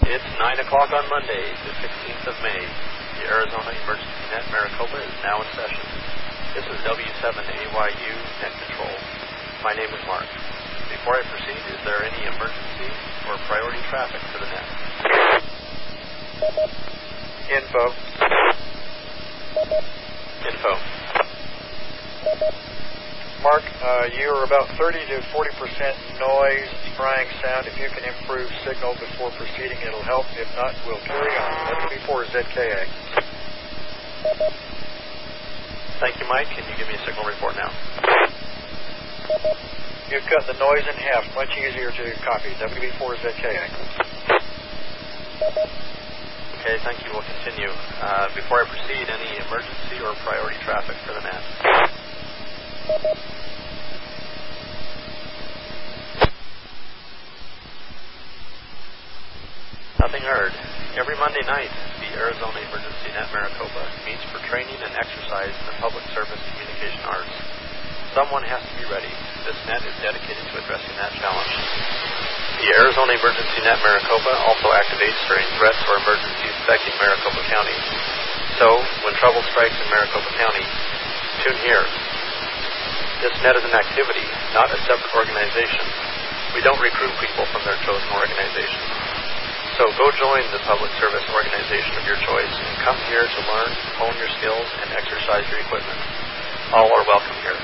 It's 9 o'clock on Monday, the 16th of May. The Arizona Emergency Net Maricopa is now in session. This is W7AYU Net Control. My name is Mark. Before I proceed, is there any emergency or priority traffic for the net? Info. Info. Mark, uh, you are about 30 to 40 percent noise, frying sound. If you can improve signal before proceeding, it'll help. If not, we'll carry on. WB4ZKA. Thank you, Mike. Can you give me a signal report now? You've cut the noise in half. Much easier to copy. WB4ZKA. Okay, thank you. We'll continue. Uh, before I proceed, any emergency or priority traffic for the net? Nothing heard. Every Monday night, the Arizona Emergency Net Maricopa meets for training and exercise in the public service communication arts. Someone has to be ready. This net is dedicated to addressing that challenge. The Arizona Emergency Net Maricopa also activates during threats or emergencies affecting Maricopa County. So, when trouble strikes in Maricopa County, tune here. This net is an activity, not a separate organization. We don't recruit people from their chosen organization. So go join the public service organization of your choice and come here to learn, hone your skills, and exercise your equipment. All are welcome here.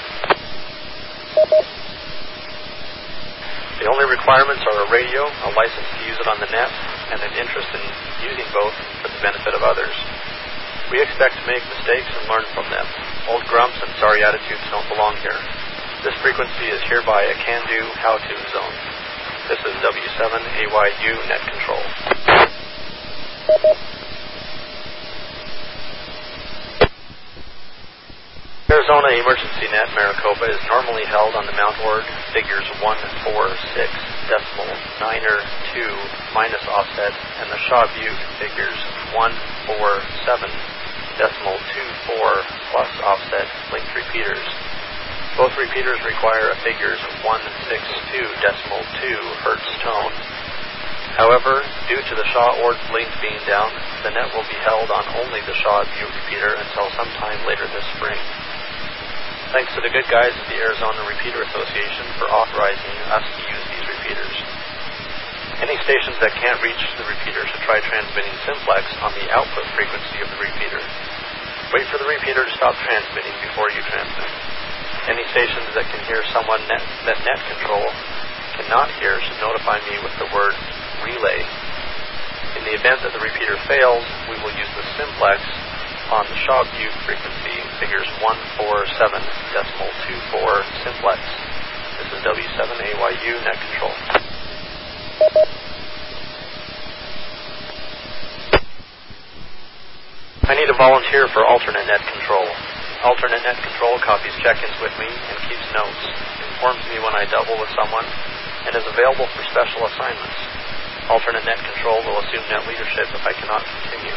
The only requirements are a radio, a license to use it on the net, and an interest in using both for the benefit of others. We expect to make mistakes and learn from them. Old grumps and sorry attitudes don't belong here. This frequency is hereby a can-do, how-to zone. This is W7AYU Net Control. Arizona Emergency Net Maricopa is normally held on the Mount Ord figures 146 decimal 9er 2 minus offset and the Shaw Butte figures 147 decimal 24 plus offset linked repeaters. Both repeaters require a figures 162 decimal 2 hertz tone. However, due to the Shaw Ord link being down, the net will be held on only the Shaw Butte repeater until sometime later this spring. Thanks to the good guys at the Arizona Repeater Association for authorizing us to use these repeaters. Any stations that can't reach the repeater should try transmitting simplex on the output frequency of the repeater. Wait for the repeater to stop transmitting before you transmit. Any stations that can hear someone net, that net control cannot hear should notify me with the word relay. In the event that the repeater fails, we will use the simplex on the Shaw Butte frequency, figures 147 decimal 24 simplex. This is W7AYU net control. I need a volunteer for alternate net control. Alternate net control copies check-ins with me and keeps notes, informs me when I double with someone, and is available for special assignments. Alternate net control will assume net leadership if I cannot continue.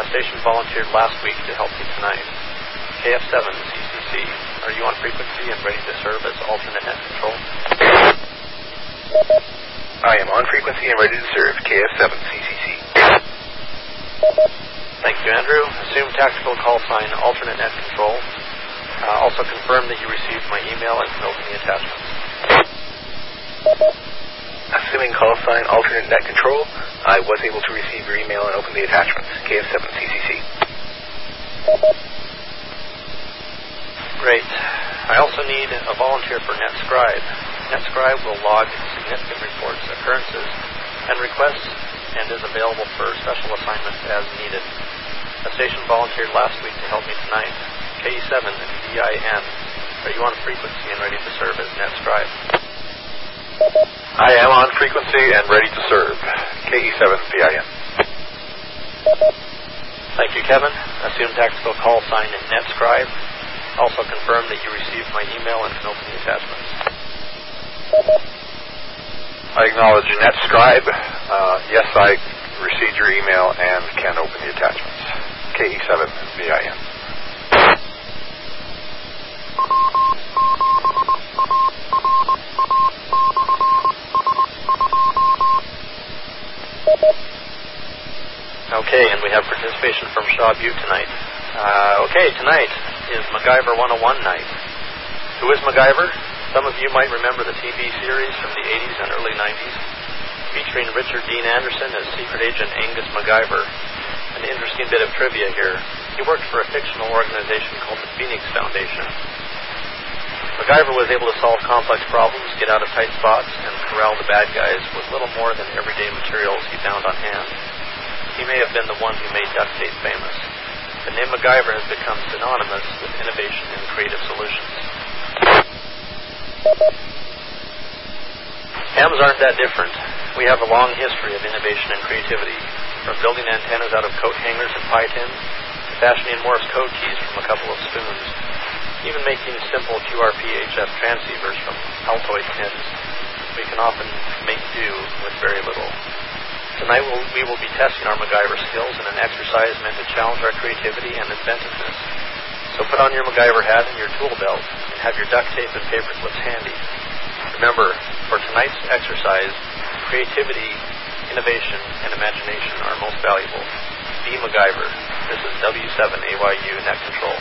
A station volunteered last week to help me tonight. KF7 CCC, are you on frequency and ready to serve as alternate net control? I am on frequency and ready to serve KF7 CCC. Thank you, Andrew. Assume tactical call sign alternate net control. Uh, also confirm that you received my email and can open the attachments. Assuming call sign alternate net control, I was able to receive your email and open the attachments. KF7 CCC. Great. I also need a volunteer for NetScribe. NetScribe will log significant reports, occurrences, and requests and is available for special assignments as needed. A station volunteered last week to help me tonight. KE7 VIN. Are you on frequency and ready to serve as NetScribe? I am on frequency and ready to serve. KE7 VIN. Thank you, Kevin. Assume tactical call sign in NetScribe. Also confirm that you received my email and can open the attachments. I acknowledge NetScribe. Uh, yes, I received your email and can open the attachments. KE7 VIN. Okay, and we have participation from Shaw Butte tonight. Uh, okay, tonight is MacGyver 101 night. Who is MacGyver? Some of you might remember the TV series from the 80s and early 90s featuring Richard Dean Anderson as secret agent Angus MacGyver. An interesting bit of trivia here. He worked for a fictional organization called the Phoenix Foundation. MacGyver was able to solve complex problems, get out of tight spots, and corral the bad guys with little more than everyday materials he found on hand. He may have been the one who made duct tape famous. The name MacGyver has become synonymous with innovation and creative solutions. Hams aren't that different. We have a long history of innovation and creativity, from building antennas out of coat hangers and pie tins, to fashioning Morse code keys from a couple of spoons, even making simple QRP-HF transceivers from Altoid tins. We can often make do with very little. Tonight we'll, we will be testing our MacGyver skills in an exercise meant to challenge our creativity and inventiveness. So put on your MacGyver hat and your tool belt, and have your duct tape and paper clips handy. Remember, for tonight's exercise, creativity, innovation, and imagination are most valuable. Be MacGyver. This is W7AYU Net Control.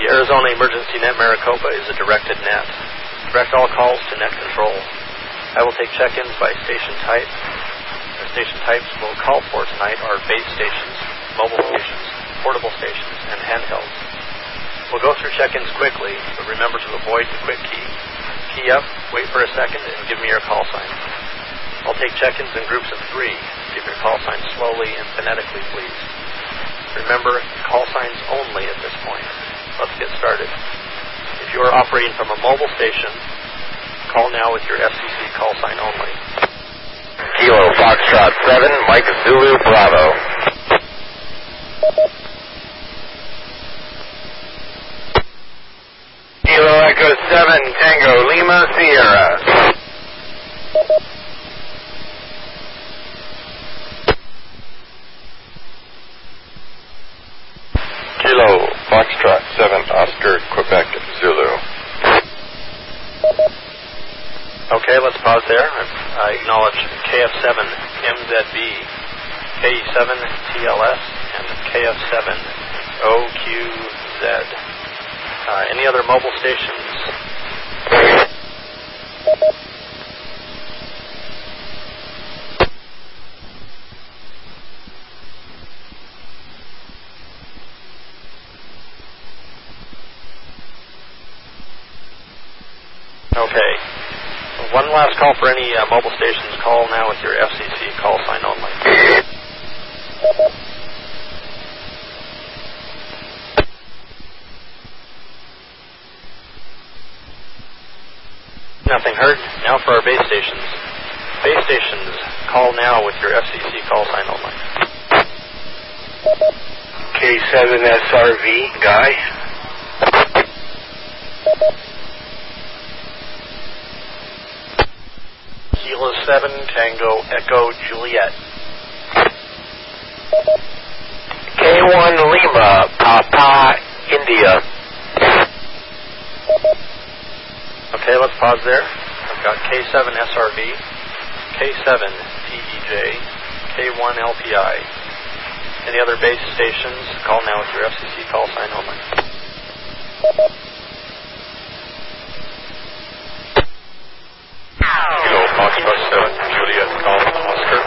The Arizona Emergency Net Maricopa is a directed net. Direct all calls to net control. I will take check-ins by station type. Station types we'll call for tonight are base stations, mobile stations, portable stations, and handhelds. We'll go through check-ins quickly, but remember to avoid the quick key. Key up, wait for a second, and give me your call sign. I'll take check-ins in groups of three. Give your call sign slowly and phonetically, please. Remember, call signs only at this point. Let's get started. If you are operating from a mobile station, call now with your FCC call sign only. Foxtrot 7, Mike Zulu Bravo. Kilo Echo 7, Tango Lima Sierra. Kilo Foxtrot 7 Oscar Quebec Zulu. Okay, let's pause there. I acknowledge KF7 MZB, KE7 TLS, and KF7 OQZ. Uh, any other mobile stations? Okay. One last call for any uh, mobile stations. Call now with your FCC call sign only. Nothing heard. Now for our base stations. Base stations, call now with your FCC call sign only. K7 SRV, Guy. Kilo 7, Tango Echo Juliet. K1 Lima, Papa, India. Okay, let's pause there. I've got K7 SRV, K7 TEJ, K1 LPI. Any other base stations, call now with your FCC call sign only. Kilo Foxtrot 7 Juliet Golf Oscar.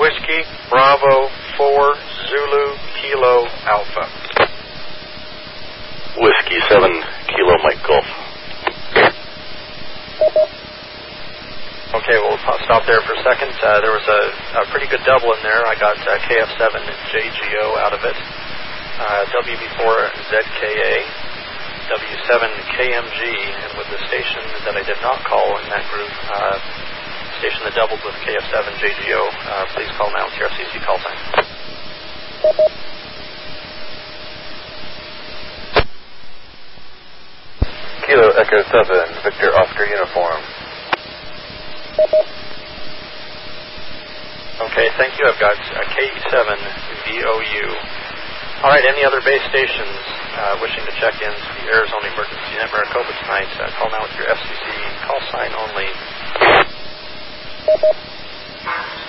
Whiskey Bravo 4 Zulu Kilo Alpha. Whiskey 7 Kilo Mike Golf. Okay, we'll stop there for a second. Uh, there was a, a pretty good double in there. I got uh, KF7 and JGO out of it, uh, WB4 ZKA, W7 KMG, and with the station that I did not call in that group, uh, station that doubled with KF7 JGO, uh, please call now your FCC call sign. Kilo Echo 7 Victor Oscar Uniform. Okay, thank you. I've got uh, K7 VOU, All right, any other base stations uh, wishing to check in to the Arizona Emergency Net Maricopa tonight, uh, call now with your FCC call sign only.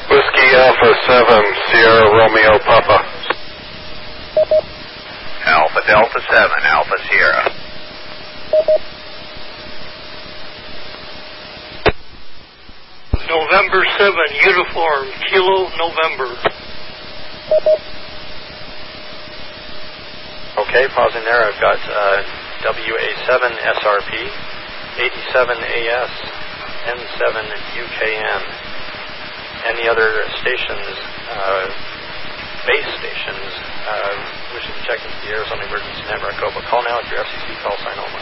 Whiskey Alpha 7, Sierra Romeo Papa. Alpha Delta 7, Alpha Sierra. November 7, uniform, Kilo November. Okay, pausing there. I've got uh, WA7 SRP, 87AS, N7 UKN. Any other stations, uh, base stations, uh, wishing to check into the Arizona Emergency Net Maricopa, call now at your FCC call sign only.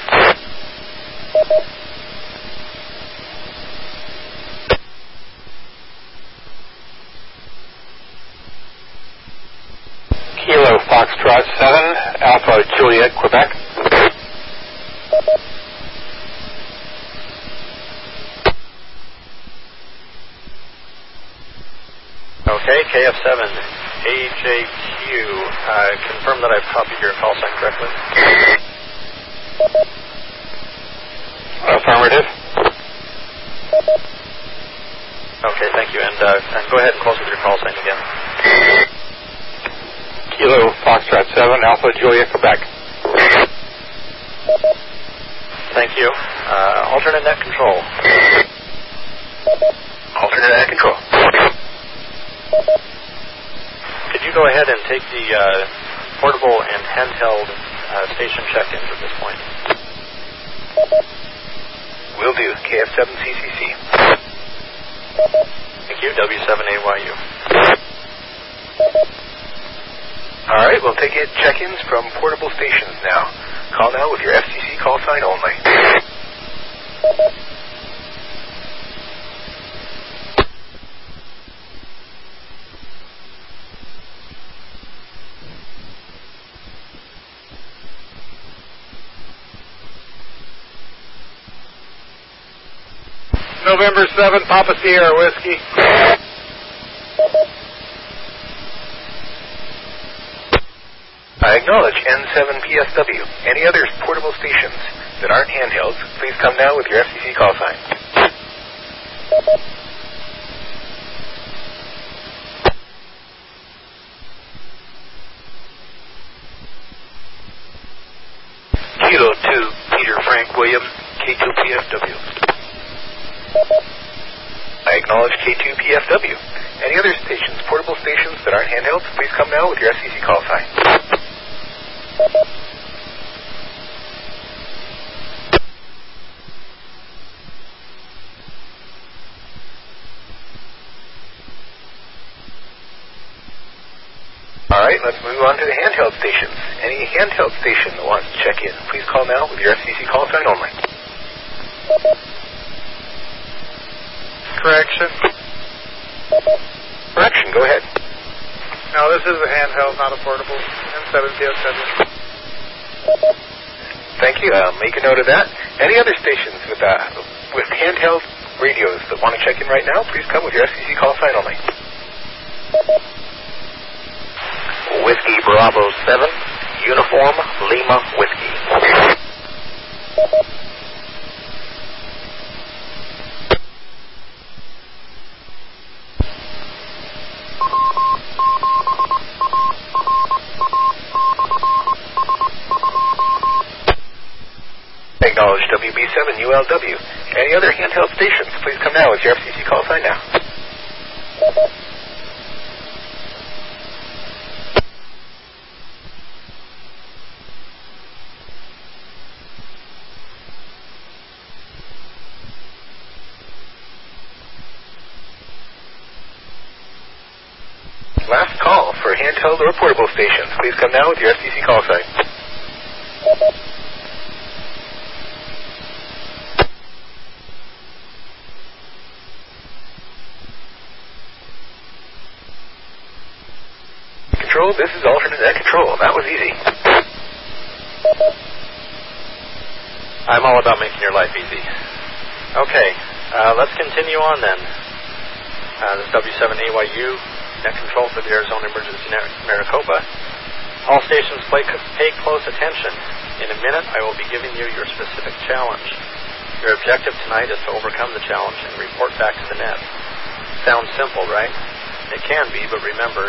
Kilo Foxtrot 7, Alpha Juliet, Quebec. Okay, KF7 AJQ, uh, confirm that I've copied your call sign correctly. Affirmative. Okay, thank you. And, uh, and go ahead and close with your call sign again. Kilo Foxtrot 7, Alpha Juliet, Quebec. Thank you. Uh, alternate net control. Alternate net control. Could you go ahead and take the uh, portable and handheld uh, station check-ins at this point? Will do. KF7CCC. Thank you. W7AYU. All right, we'll take it check-ins from portable stations now. Call now with your FCC call sign only. November 7, Papa Sierra Whiskey. I acknowledge N7PSW. Any other portable stations that aren't handhelds, please come now with your FCC call sign. Kilo 2, Peter Frank William, K2PFW. I acknowledge K2PFW. Any other stations, portable stations that aren't handhelds, please come now with your FCC call sign. All right, let's move on to the handheld stations. Any handheld station that wants to check in, please call now with your FCC call sign only. Correction. Correction, go ahead. No, this is a handheld, not a portable. N7PSW. Thank you. I'll make a note of that. Any other stations with uh, with handheld radios that want to check in right now, please come with your FCC call sign only. Whiskey Bravo 7, Uniform Lima Whiskey. Acknowledge WB7 ULW. Any other handheld stations, please come now with your FCC call sign now. Last call for handheld or portable stations. Please come now with your FCC call sign. Control, this is alternate net control. That was easy. I'm all about making your life easy. Okay, uh, let's continue on then. Uh, this W7AYU net control for the Arizona Emergency Maricopa. All stations play, pay close attention. In a minute, I will be giving you your specific challenge. Your objective tonight is to overcome the challenge and report back to the net. Sounds simple, right? It can be, but remember,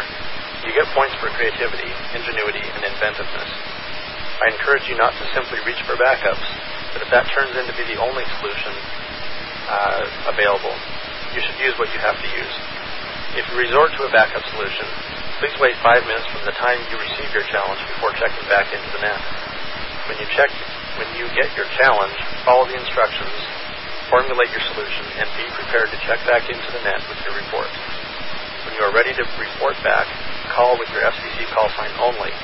you get points for creativity, ingenuity, and inventiveness. I encourage you not to simply reach for backups, but if that turns into be the only solution uh, available, you should use what you have to use. If you resort to a backup solution, please wait five minutes from the time you receive your challenge before checking back into the net. When you check, when you get your challenge, follow the instructions, formulate your solution, and be prepared to check back into the net with your report. When you are ready to report back, call with your FCC call sign only.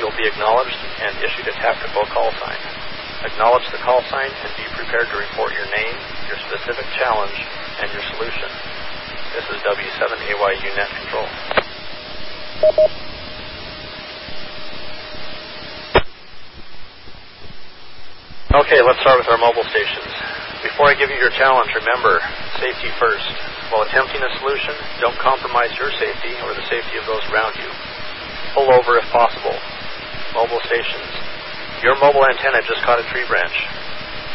You'll be acknowledged and issued a tactical call sign. Acknowledge the call sign and be prepared to report your name, your specific challenge, and your solution. This is W7AYU Net Control. Okay, let's start with our mobile stations. Before I give you your challenge, remember, safety first. While attempting a solution, don't compromise your safety or the safety of those around you. Pull over if possible. Mobile stations. Your mobile antenna just caught a tree branch.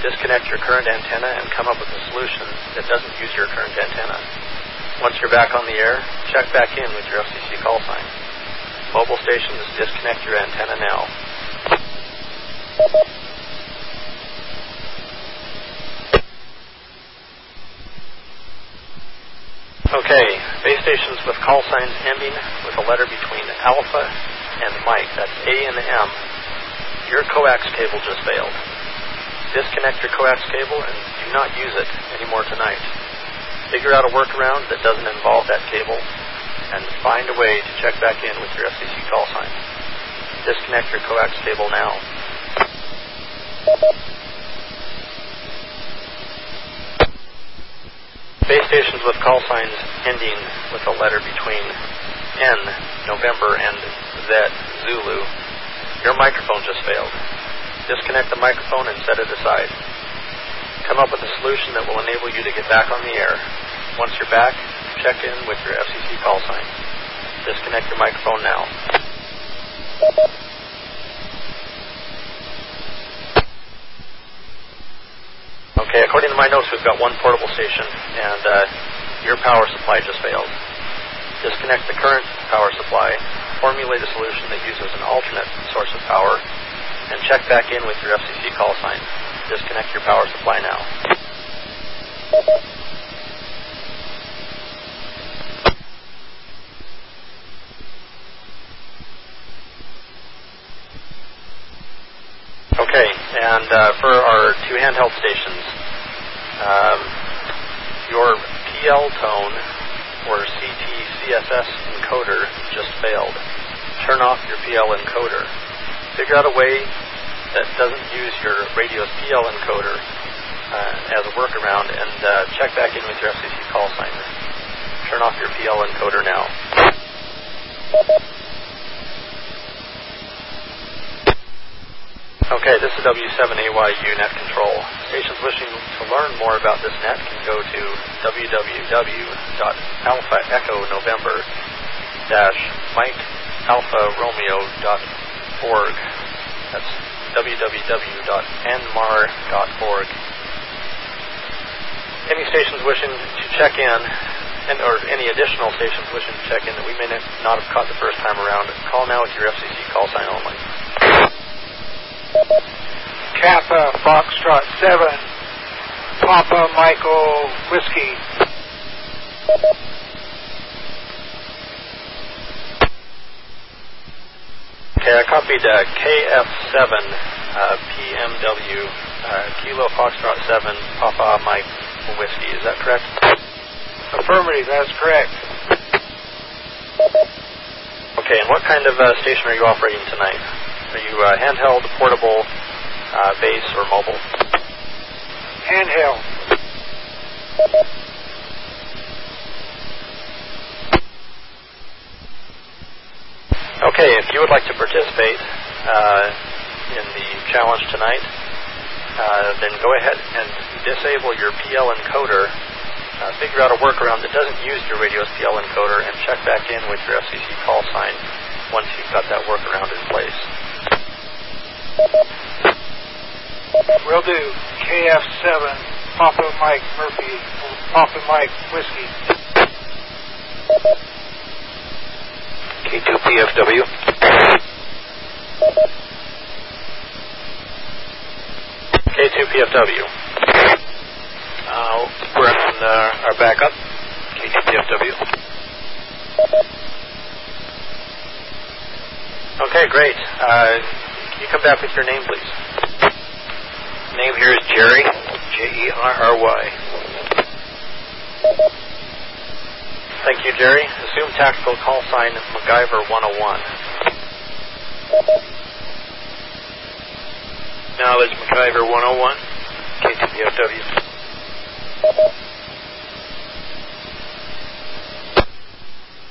Disconnect your current antenna and come up with a solution that doesn't use your current antenna. Once you're back on the air, check back in with your FCC call sign. Mobile stations, disconnect your antenna now. Okay, base stations with call signs ending with a letter between alpha and Mike, that's A and M. Your coax cable just failed. Disconnect your coax cable and do not use it anymore tonight. Figure out a workaround that doesn't involve that cable and find a way to check back in with your FCC call sign. Disconnect your coax cable now. Base stations with call signs ending with a letter between N, November, and Z, Zulu. Your microphone just failed. Disconnect the microphone and set it aside. Come up with a solution that will enable you to get back on the air. Once you're back, check in with your FCC call sign. Disconnect your microphone now. Okay, according to my notes, we've got one portable station, and uh, your power supply just failed. Disconnect the current power supply, formulate a solution that uses an alternate source of power, and check back in with your FCC call sign. Disconnect your power supply now. Okay, and uh, for our two handheld stations, um, your PL tone or CT CSS encoder just failed. Turn off your PL encoder. Figure out a way that doesn't use your radio's PL encoder uh, as a workaround and uh, check back in with your FCC call sign. Turn off your PL encoder now. Okay, this is W7AYU Net Control. Stations wishing to learn more about this net can go to www.alphaecho-november-mikealpharomeo.org. That's www.nmar.org. Any stations wishing to check in, and or any additional stations wishing to check in that we may not have caught the first time around, call now with your FCC call sign only. Kappa Foxtrot 7, Papa Michael Whiskey. Okay, I copied uh, KF7 uh, PMW uh, Kilo Foxtrot 7 Papa Mike Whiskey. Is that correct? Affirmative, that's correct. Okay, and what kind of uh, station are you operating tonight? Are you uh, handheld, portable, uh, base, or mobile? Handheld. Okay, if you would like to participate uh, in the challenge tonight, uh, then go ahead and disable your PL encoder. Uh, figure out a workaround that doesn't use your radio's PL encoder and check back in with your FCC call sign. once you've got that workaround in place. Will do. KF7, Papa Mike Murphy, Papa Mike Whiskey. K2PFW. K2PFW. Uh, we're on uh, our backup. K2PFW. Okay, great. Uh, you come back with your name, please? Name here is Jerry. J E R R Y. Thank you, Jerry. Assume tactical call sign MacGyver 101. Knowledge MacGyver 101. K2PFW.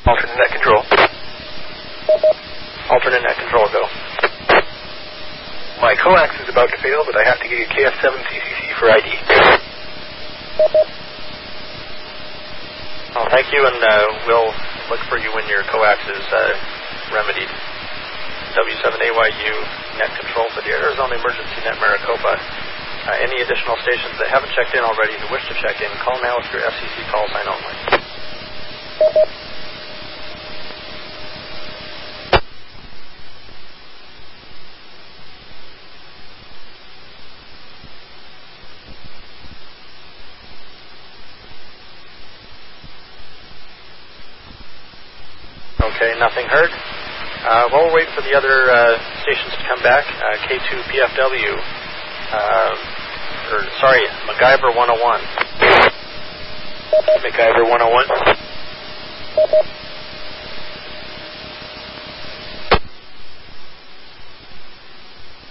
Alternate net control. Alternate net control, go. My coax is about to fail, but I have to get a KF7 CCC for ID. Oh, thank you, and uh, we'll look for you when your coax is uh, remedied. W7AYU net control for the Arizona Emergency Net Maricopa. Uh, any additional stations that haven't checked in already who wish to check in, call now with your FCC call sign only. Okay, nothing heard. Uh, while we'll wait for the other uh, stations to come back, uh, K2PFW, uh, or sorry, MacGyver 101. MacGyver 101.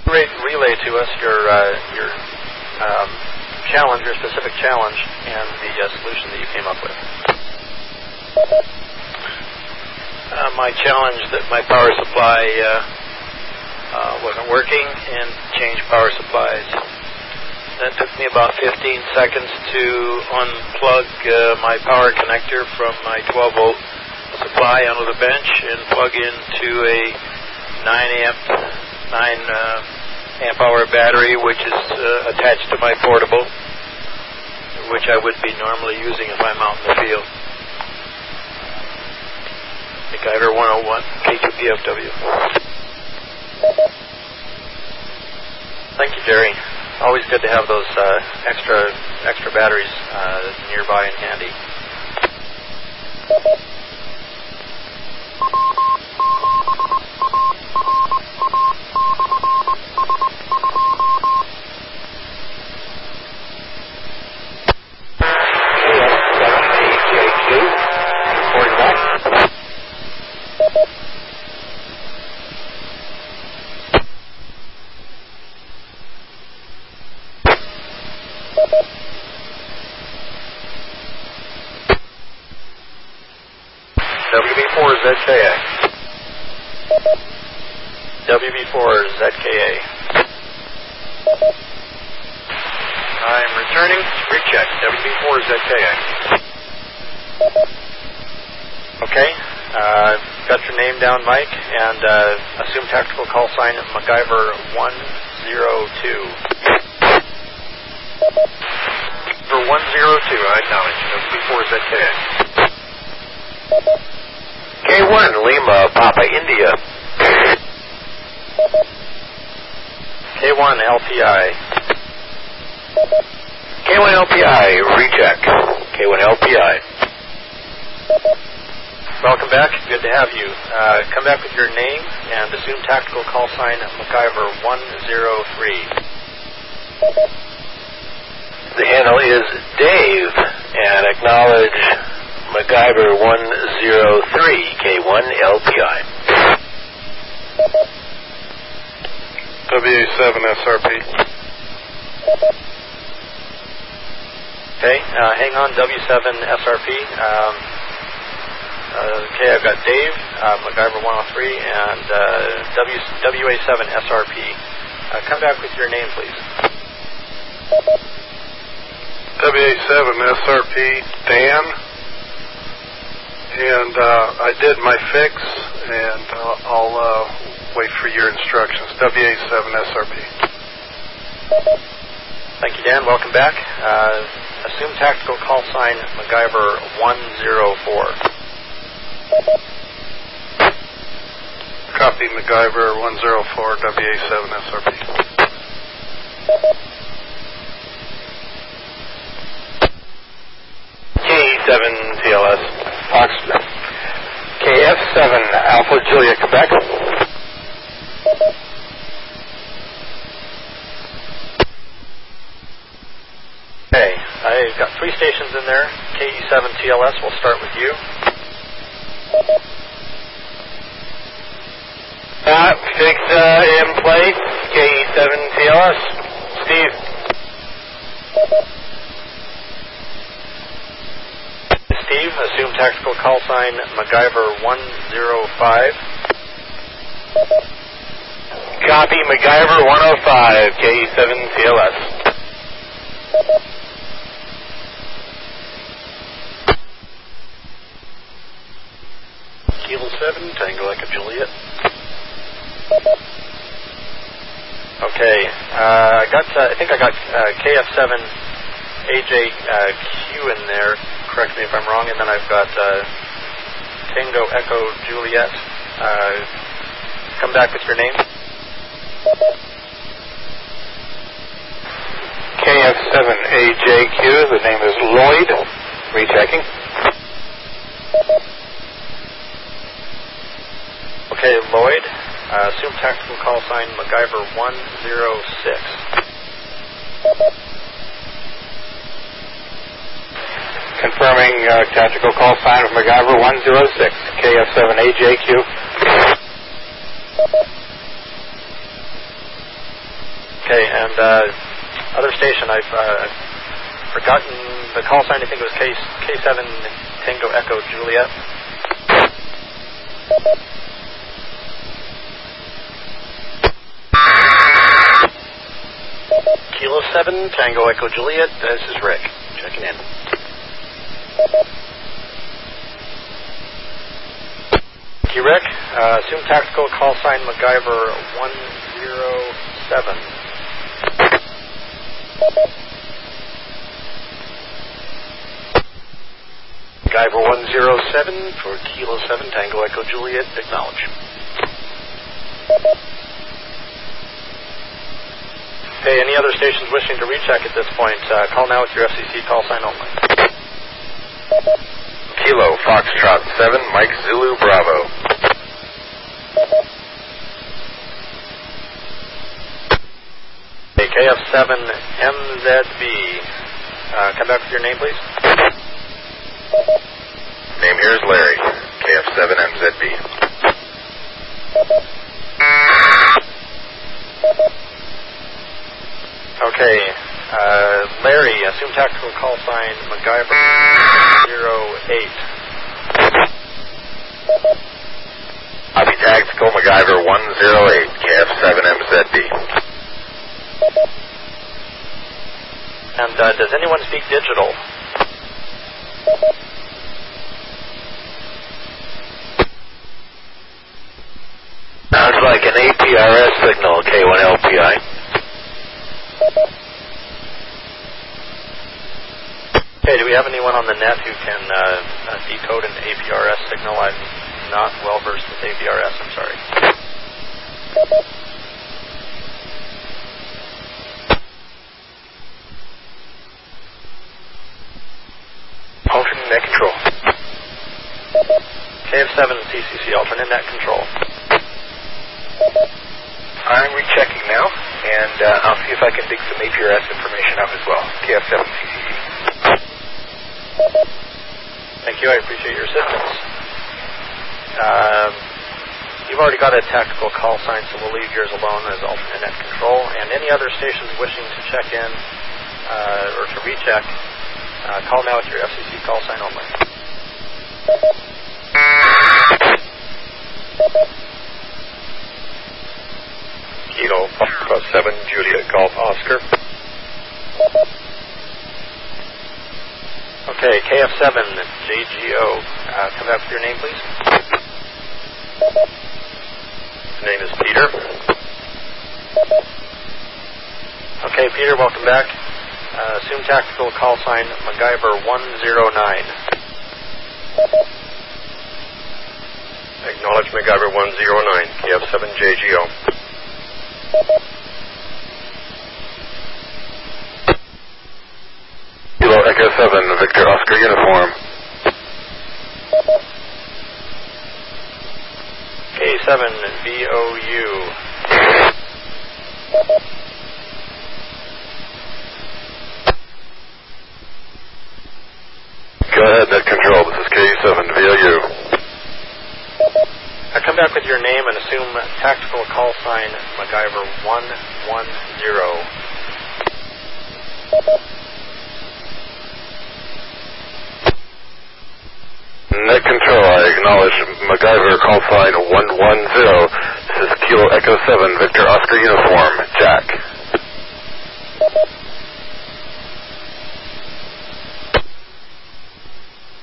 Re- relay to us your uh, your um, challenge, your specific challenge, and the uh, solution that you came up with. Uh, my challenge that my power supply uh, uh, wasn't working and change power supplies. That took me about 15 seconds to unplug uh, my power connector from my 12 volt supply onto the bench and plug into a 9 amp 9 uh, amp hour battery, which is attached to my portable, which I would be normally using if I'm out in the field. MacGyver 101, K2PFW. Thank you, Jerry. Always good to have those uh, extra extra batteries uh, nearby and handy. KF7AJQ. Reporting back. WB4ZKA. WB4ZKA. I'm returning. Recheck. WB4ZKA. Okay. Uh, got your name down, Mike, and uh, assume tactical call sign MacGyver 102. For 102, I acknowledge. WB4ZKA. K1, Lima, Papa, India. K1 LPI. K1 LPI, recheck. K1 LPI. Welcome back. Good to have you. Uh, come back with your name and assume tactical call sign MacGyver 103. The handle is Dave, and acknowledge MacGyver 103, K1 LPI. WA7 SRP. Okay, uh, hang on, W7 SRP. Um, uh, okay, I've got Dave, uh, MacGyver 103, and uh, w, WA7 SRP. Uh, come back with your name, please. WA7 SRP Dan. And uh, I did my fix, and uh, I'll uh, wait for your instructions. WA7SRP. Thank you, Dan. Welcome back. Uh, assume tactical call sign MacGyver 104. Copy MacGyver 104 WA7SRP. K7 TLS. Fox. KF7 Alpha Julia Quebec. Okay, I've got three stations in there. KE7 TLS, we'll start with you. Uh, fix uh, in place. KE7 TLS. Steve. Steve, assume tactical call sign MacGyver 105. Copy MacGyver 105. KE7CLS. Kilo 7, Tango Echo Juliet. Okay, uh, I got. Uh, I think I got uh, KF7 AJQ in there. Correct me if I'm wrong. And then I've got uh, Tango Echo Juliet. Uh, come back with your name. KF7AJQ. The name is Lloyd. Rechecking. Okay, Lloyd. Uh, assume tactical call sign MacGyver 106. Confirming uh, tactical call sign of MacGyver 106. KF7AJQ. Okay, and uh, other station, I've uh, forgotten the call sign. I think it was K K7 Tango Echo Juliet. Kilo 7, Tango Echo Juliet. This is Rick. Checking in. Thank Rick. Uh, assume tactical call sign MacGyver 107. Guyver 107 for Kilo 7, Tango Echo Juliet. Acknowledge. Hey, any other stations wishing to recheck at this point, uh, call now with your FCC call sign only. Kilo Foxtrot 7 Mike Zulu Bravo. Okay, KF7 MZB. Uh, come back with your name, please. Name here is Larry. KF7MZB. Okay, uh, Larry, assume tactical call sign MacGyver 08. Copy Tactical MacGyver 108 KF7MZB. And uh, does anyone speak digital? Sounds like an APRS signal, K1LPI. Okay, do we have anyone on the net who can uh, uh, decode an APRS signal? I'm not well versed with APRS, I'm sorry. Alternate net control. KF7 CCC alternate net control. I'm rechecking now, and uh, I'll see if I can dig some APRS information up as well. KF7CCE. Thank you, I appreciate your assistance. Um, you've already got a tactical call sign, so we'll leave yours alone as alternate net control. And any other stations wishing to check in uh, or to recheck, uh, call now with your FCC call sign only. Kilo Foxtrot 7 Juliet Golf Oscar. Okay, KF7 JGO. Uh, come back with your name, please. His name is Peter. Okay, Peter, welcome back. Uh, assume tactical call sign MacGyver 109. Acknowledge MacGyver 109, KF7JGO. Kilo Echo 7, Victor Oscar Uniform. K7 VOU. Go ahead, net control. This is K7 VOU. Uh, come back with your name and assume tactical call sign MacGyver 110. Net control, I acknowledge MacGyver call sign 110. This is Kilo Echo 7, Victor Oscar Uniform, Jack.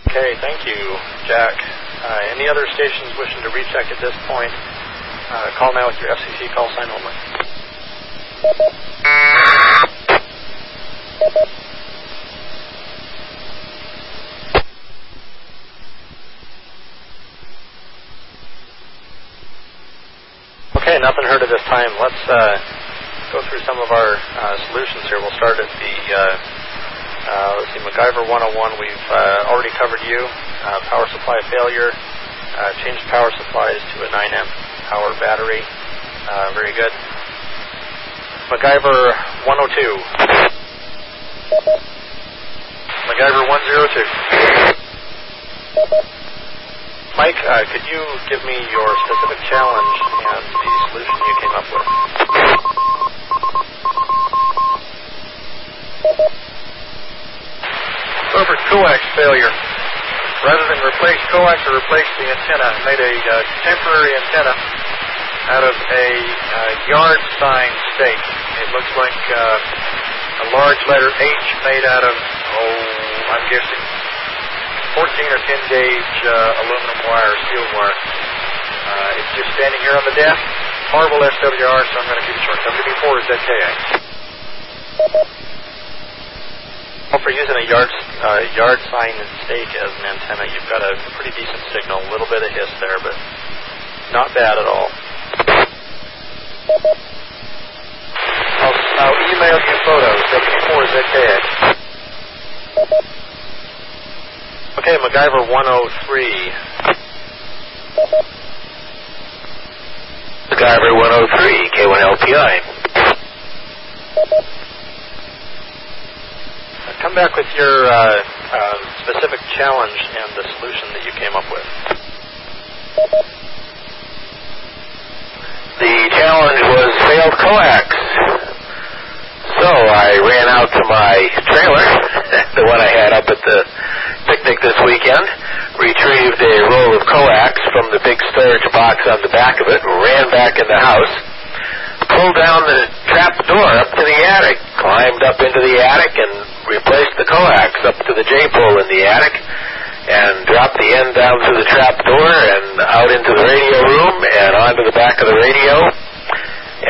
Okay, thank you, Jack. Uh, any other stations wishing to recheck at this point, uh, call now with your FCC call sign only. Okay, nothing heard at this time. Let's uh, go through some of our uh, solutions here. We'll start at the uh, uh, let's see, MacGyver 101. We've uh, already covered you. Uh, power supply failure. Changed power supplies to a 9 amp power battery. Very good. MacGyver 102. MacGyver 102. Mike, uh, could you give me your specific challenge and the solution you came up with? Suffered coax failure. Rather than replace coax, I replaced the antenna. I made a uh, temporary antenna out of a uh, yard sign stake. It looks like uh, a large letter H made out of, oh, I'm guessing 14 or 10 gauge uh, aluminum wire, steel wire. Uh, it's just standing here on the desk. Marble SWR, so I'm going to keep it short. WB4 is ZKA. Well, for using a yard uh, yard sign and stake as an antenna, you've got a pretty decent signal. A little bit of hiss there, but not bad at all. I'll, I'll email you photos. WB4 is ZKA. Okay, MacGyver 103. MacGyver 103, K1LPI. Uh, come back with your uh, uh, specific challenge and the solution that you came up with. The challenge was failed coax. So I ran out to my trailer, the one I had up at the picnic this weekend, retrieved a roll of coax from the big storage box on the back of it, ran back in the house, pulled down the trap door up to the attic, climbed up into the attic and replaced the coax up to the J-pole in the attic, and dropped the end down through the trap door and out into the radio room and onto the back of the radio.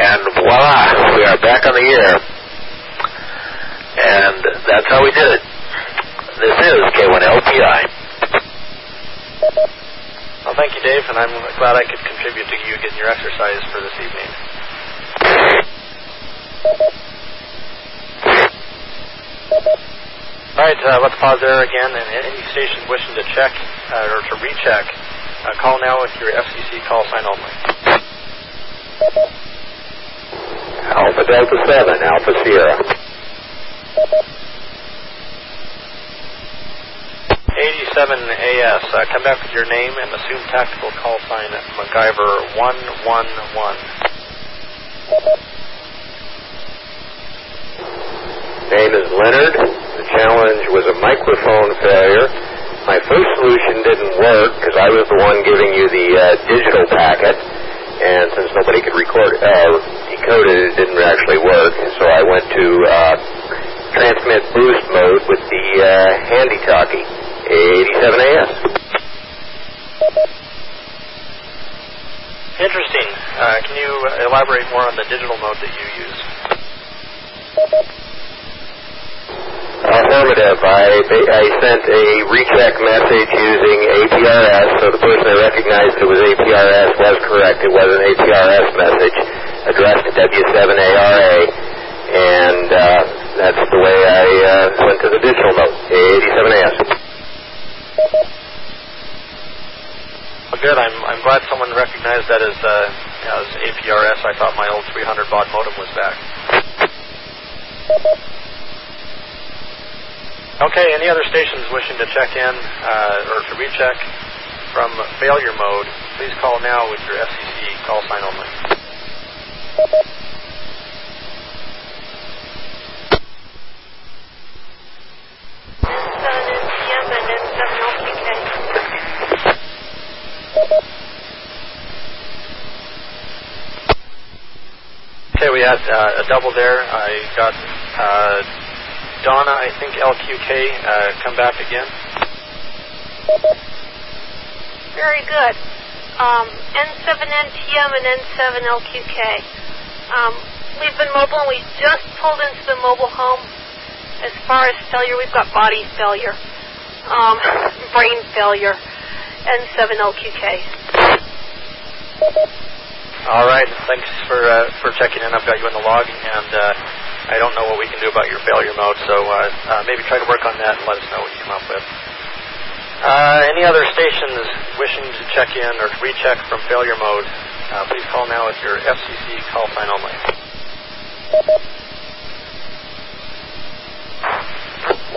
And voila, we are back on the air. And that's how we did it. This is K1LPI. Well, thank you, Dave, and I'm glad I could contribute to you getting your exercise for this evening. All right, uh, let's pause there again. And any station wishing to check uh, or to recheck, uh, call now with your FCC call sign only. Alpha Delta 7, Alpha Sierra. 87 AS, uh, come back with your name and assume tactical call sign MacGyver 111. Name is Leonard. The challenge was a microphone failure. My first solution didn't work because I was the one giving you the uh, digital packet, and since nobody could record uh, decode it, it didn't actually work. So I went to uh, transmit boost mode with the uh, handy talkie 87AS. Interesting. Uh, can you elaborate more on the digital mode that you use? Affirmative. I, I sent a recheck message using APRS, so the person that recognized it was APRS was correct. It was an APRS message addressed to W7ARA, and uh, that's the way I uh, went to the digital mode, A87AS. Well, good. I'm, I'm glad someone recognized that as, uh, as APRS. I thought my old 300 baud modem was back. Okay, any other stations wishing to check in uh, or to recheck from failure mode, please call now with your FCC call sign only. Okay, we had uh, a double there. I got uh, Donna, I think LQK, uh, come back again. Very good. Um, N7NTM and N7LQK. Um, we've been mobile and we just pulled into the mobile home. As far as failure, we've got body failure, um, brain failure, N7LQK. All right. Thanks for uh, for checking in. I've got you in the log, and uh, I don't know what we can do about your failure mode, so uh, uh, maybe try to work on that and let us know what you come up with. Uh, any other stations wishing to check in or recheck from failure mode, uh, please call now at your FCC call sign only.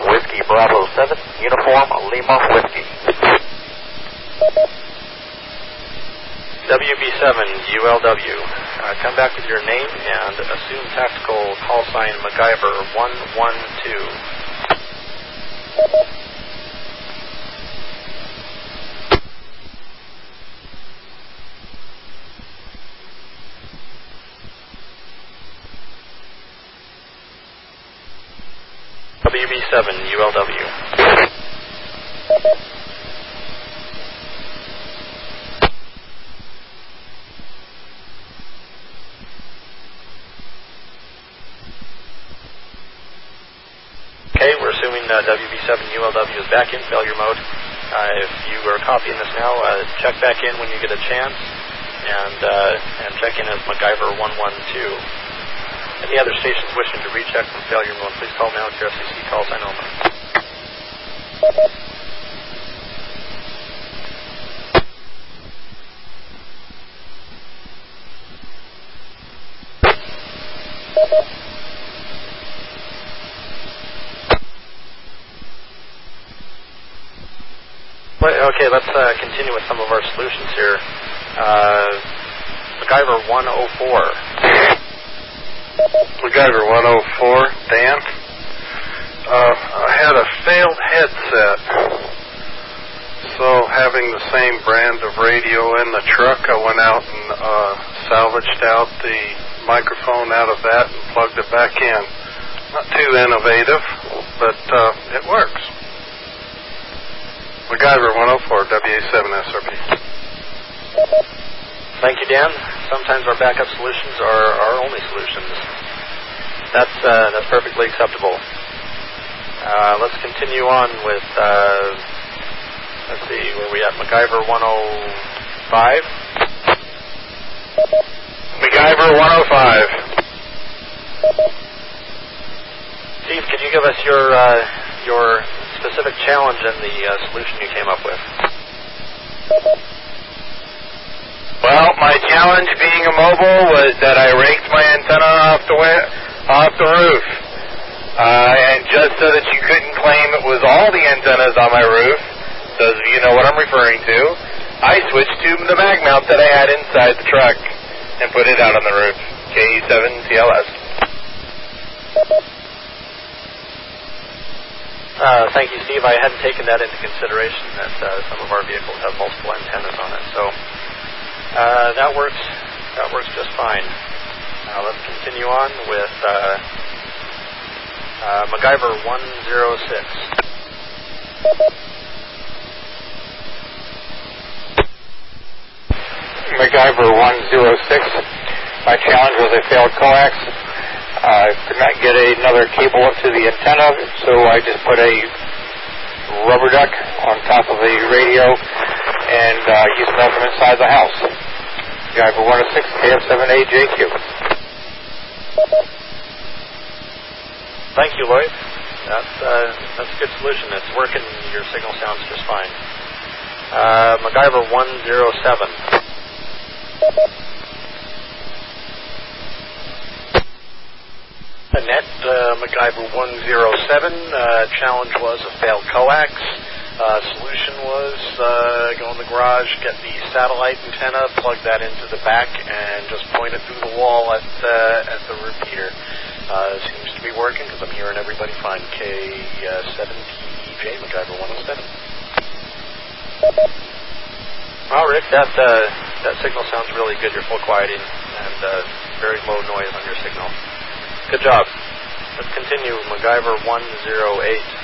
Whiskey Bravo 7, Uniform Lima Whiskey. WB7 ULW. Uh, come back with your name and assume tactical call sign MacGyver 112. WB7 ULW. Okay, we're assuming uh, WB7 ULW is back in failure mode. Uh, if you are copying this now, uh, check back in when you get a chance, and uh, and check in as MacGyver 112. Any other stations wishing to recheck from failure mode, please call now with your FCC call sign only. But, okay, let's uh, continue with some of our solutions here. Uh, MacGyver 104. MacGyver 104, Dan. Uh, I had a failed headset. So, having the same brand of radio in the truck, I went out and uh, salvaged out the microphone out of that and plugged it back in. Not too innovative, but uh, it works. MacGyver 104, WA7 SRP. Thank you, Dan. Sometimes our backup solutions are our only solutions. That's uh, that's perfectly acceptable. Uh, let's continue on with. Uh, let's see, where we at? MacGyver 105. MacGyver 105. Steve, could you give us your uh, your specific challenge and the uh, solution you came up with? Well, my challenge being a mobile was that I raked my antenna off the wi- off the roof, uh, and just so that you couldn't claim it was all the antennas on my roof, those you know what I'm referring to, I switched to the mag mount that I had inside the truck and put it out on the roof. KE7TLS. Uh, thank you, Steve. I hadn't taken that into consideration that uh, some of our vehicles have multiple antennas on it, so uh, that works. That works just fine. Uh, let's continue on with uh, uh, MacGyver 106. MacGyver 106. My challenge was a failed coax. I could not get another cable up to the antenna, so I just put a rubber duck on top of the radio and uh, used that from inside the house. MacGyver 106, KF7AJQ. Thank you, Lloyd. That's, uh, that's a good solution. It's working. Your signal sounds just fine. Uh, MacGyver 107. Annette, uh, MacGyver 107. Uh, challenge was a failed coax. Uh, solution was uh, go in the garage, get the satellite antenna, plug that into the back, and just point it through the wall at, uh, at the repeater. Uh, seems to be working because I'm hearing everybody fine. K7TEJ, MacGyver 107. Well, Rick, that uh, that signal sounds really good. You're full quieting and uh, very low noise on your signal. Good job. Let's continue. MacGyver 108.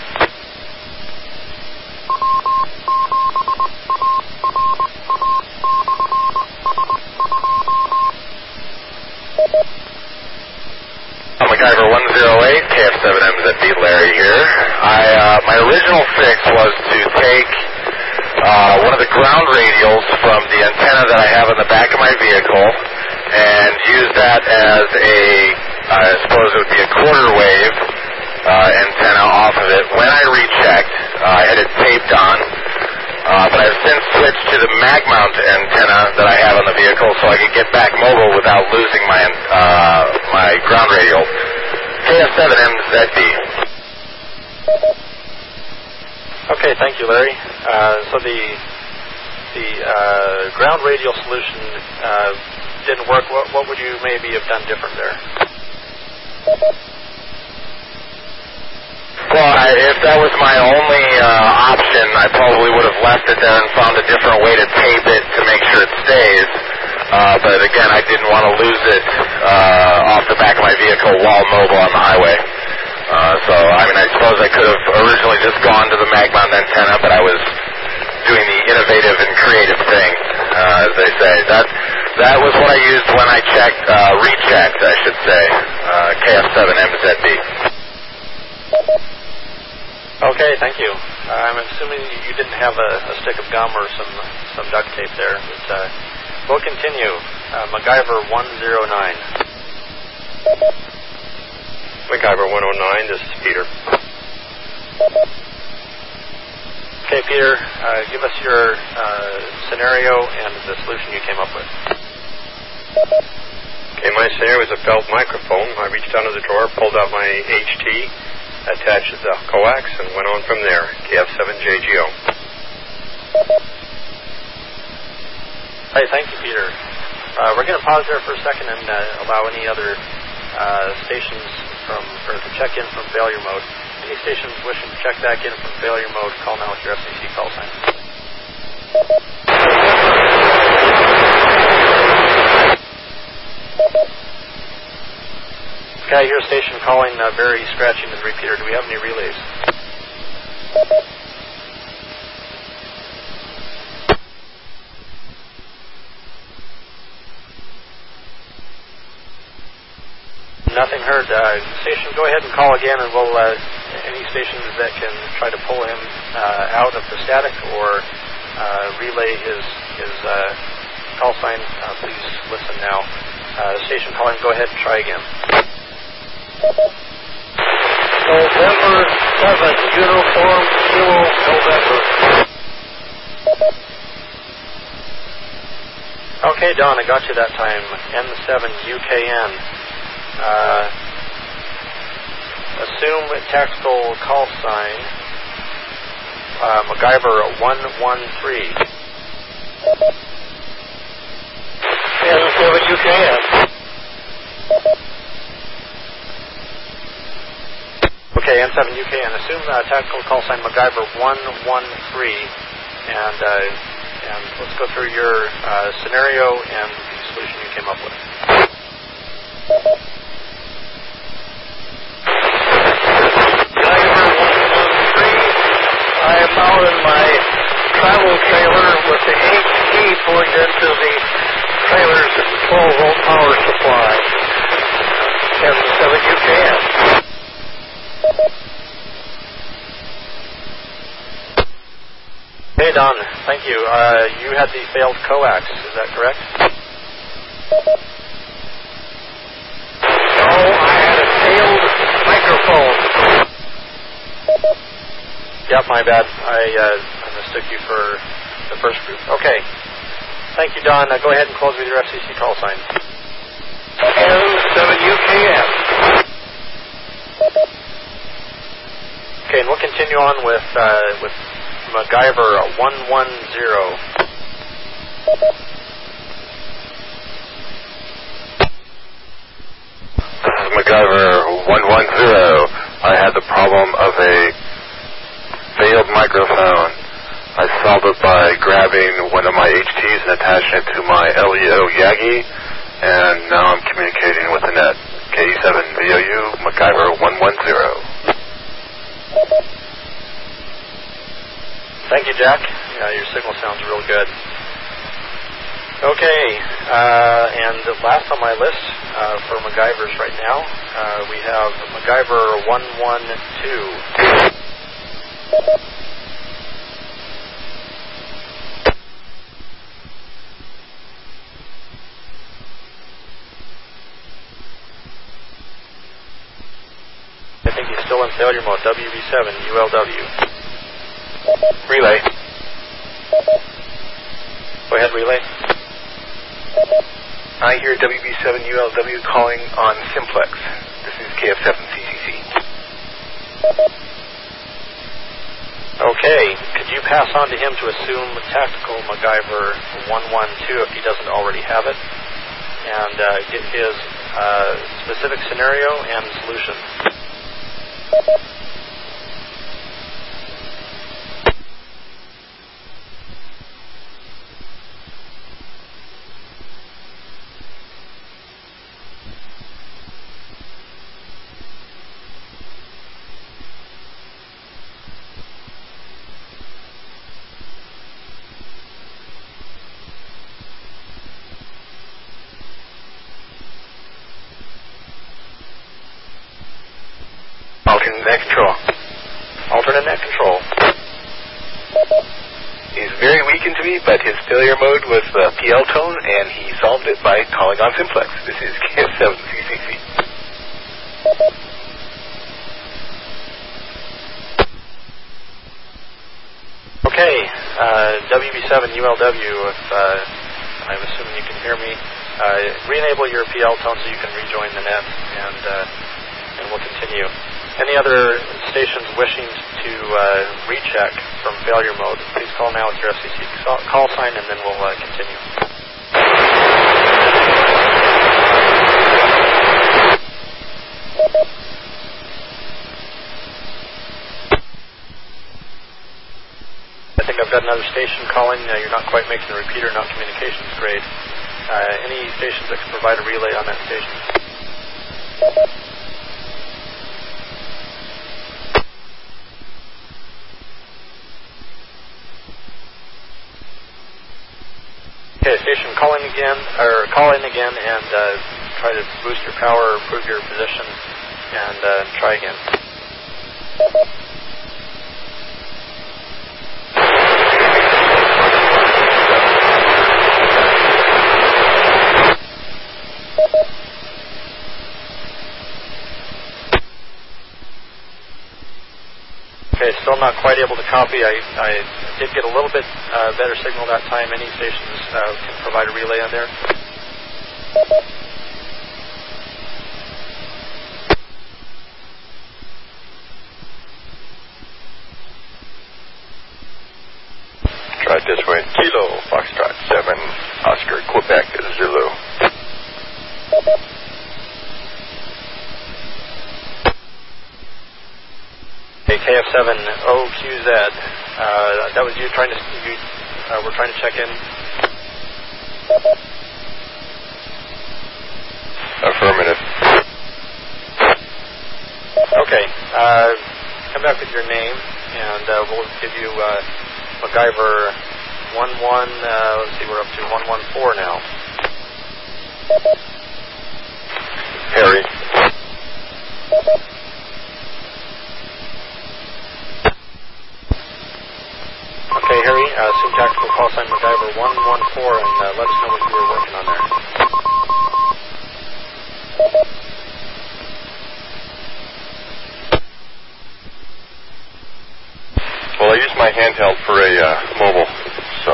MacGyver 108, KF7MZB, Larry here. I, uh, my original fix was to take uh, one of the ground radials from the antenna that I have in the back of my vehicle and use that as a, I suppose it would be a quarter wave uh, antenna off of it. When I rechecked, I had it taped on, uh, but I've since switched to the mag mount antenna that I have on the vehicle so I could get back mobile without losing my uh, my ground radial. KF7MZB. Okay, thank you, Larry. Uh, so the the uh, ground radial solution uh, didn't work. What, what would you maybe have done different there? Well, I, if that was my only uh, left it there and found a different way to tape it to make sure it stays. Uh, but again, I didn't want to lose it uh, off the back of my vehicle while mobile on the highway. Uh, so, I mean, I suppose I could have originally just gone to the mag mount antenna, but I was doing the innovative and creative thing, uh, as they say. That that was what I used when I checked, uh, rechecked, I should say, uh, KF7MZB. Okay, thank you. I'm assuming you didn't have a, a stick of gum or some some duct tape there, but uh, we'll continue. Uh, MacGyver 109. MacGyver 109, this is Peter. Okay, Peter, uh, give us your uh, scenario and the solution you came up with. Okay, my scenario was a felt microphone. I reached under the drawer, pulled out my HT, attached the coax, and went on from there. KF7JGO. Hey, thank you, Peter. Uh, we're going to pause there for a second and uh, allow any other uh, stations from or to check in from failure mode. Any stations wishing to check back in from failure mode, call now with your FCC call sign. Okay, I hear a station calling uh, very scratching the repeater. Do we have any relays? Nothing heard. Uh, station, go ahead and call again, and we'll uh, any stations that can try to pull him uh, out of the static or uh, relay his his uh, call sign. Uh, please listen now. station calling, go ahead and try again. November 7, uniform kilo November. Okay, Don, I got you that time. N7 UKN. Uh, assume tactical call sign uh, MacGyver 113. N7 UKN. Okay, N7 UKN. Assume uh, tactical call sign MacGyver 113, and uh, and let's go through your uh, scenario and the solution you came up with. I am out in my travel trailer with the HT plugged into the the 12 volt power supply. Kevin 7 Don. Thank you. Uh, you had the failed coax. Is that correct? No, I had a failed microphone. Yep, my bad. I, uh, I mistook you for the first group. Okay. Thank you, Don. Go ahead and close with your FCC call sign. L7UKM. Okay, and we'll continue on with uh, with MacGyver. This is MacGyver 110. I had the problem of a failed microphone. I solved it by grabbing one of my HTs and attaching it to my LEO Yagi, and now I'm communicating with the net. KE7VOU, MacGyver 110. Thank you, Jack. Yeah, your signal sounds real good. Okay, uh, and last on my list uh, for MacGyvers right now, uh, we have MacGyver 112. I think he's still in failure mode. WB7, ULW. Relay. Go ahead, relay. I hear WB7ULW calling on Simplex. This is KF7CCC. Okay, could you pass on to him to assume tactical MacGyver 112 if he doesn't already have it, and uh, get his uh, specific scenario and solution? Alternate net control. Alternate net control. He's very weakened to me, but his failure mode was the PL tone, and he solved it by calling on Simplex. This is KF7CCC. Okay, uh, WB7 ULW, if uh, I'm assuming you can hear me, uh, re-enable your PL tone so you can rejoin the net, and uh, and we'll continue. Any other stations wishing to uh, recheck from failure mode, please call now with your FCC call sign, and then we'll uh, continue. I think I've got another station calling. Uh, you're not quite making the repeater, not communications grade. Uh, any stations that can provide a relay on that station? Okay, station calling again, or call in again, and uh, try to boost your power, improve your position, and uh, try again. Still not quite able to copy. I, I did get a little bit uh, better signal that time. Any stations uh, can provide a relay on there. Try this way. Kilo, Foxtrot 7, Oscar, Quebec, Zulu. KF7OQZ. Uh, that was you trying to, you uh, were trying to check in? Affirmative. Okay, uh, come back with your name, and uh, we'll give you uh, MacGyver 11, uh, let's see, we're up to 114 now. Harry. Okay, Harry, uh, assume tactical call sign MacGyver 114 and uh, let us know what you were working on there. Well, I used my handheld for a uh, mobile, so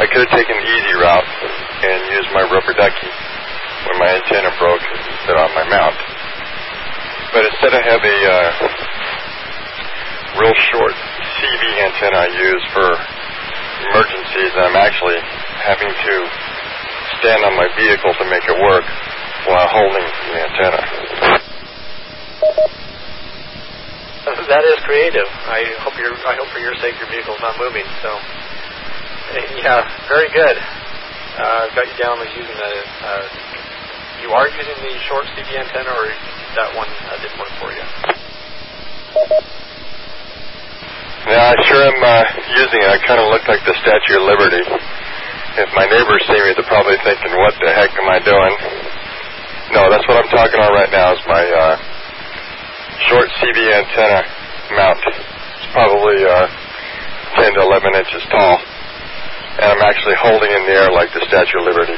I could have taken the easy route and used my rubber ducky when my antenna broke and put on my mount. But instead I have a uh, real short CB antenna I use for emergencies, and I'm actually having to stand on my vehicle to make it work while holding the antenna. That is creative. I hope you're. I hope for your sake your vehicle's not moving. So, uh, yeah, very good. Uh, got you down as using the. Uh, you are using the short CB antenna, or that one uh, didn't work for you? Yeah, I sure am uh, using it. I kind of look like the Statue of Liberty. If my neighbors see me, they're probably thinking, "What the heck am I doing?" No, that's what I'm talking on right now. Is my uh, short CB antenna mount. It's probably uh, 10 to 11 inches tall, and I'm actually holding in the air like the Statue of Liberty.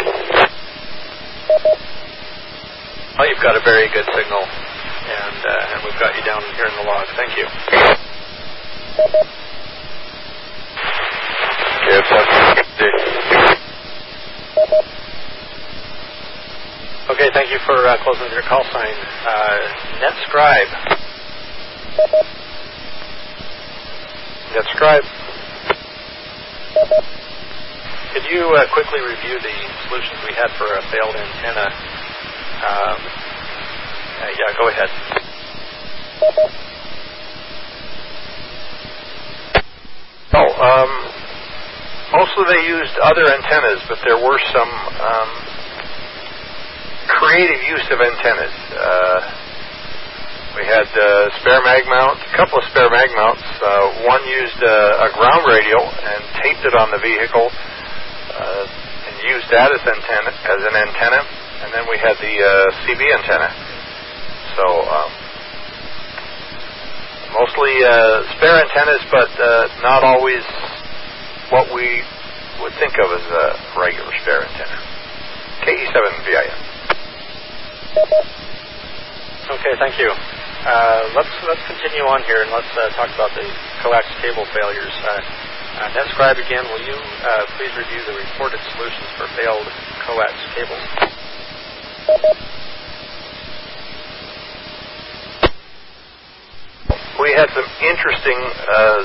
Well, you've got a very good signal, and uh, and we've got you down here in the log. Thank you. Okay, thank you for uh, closing your call sign. Uh, NetScribe. NetScribe. Could you uh, quickly review the solutions we had for a failed antenna? Um, uh, yeah, go ahead. Oh, um, mostly they used other antennas, but there were some um, creative use of antennas. Uh, we had uh, spare mag mount, a couple of spare mag mounts. Uh, one used uh, a ground radial and taped it on the vehicle uh, and used that as antenna as an antenna. And then we had the uh, CB antenna. So um, mostly uh, spare antennas, but uh, not always what we would think of as a regular spare antenna. KE7VIN. Okay, thank you. Uh, let's let's continue on here and let's uh, talk about the coax cable failures. Uh, uh, NetScribe again, will you uh, please review the reported solutions for failed coax cables? We had some interesting uh,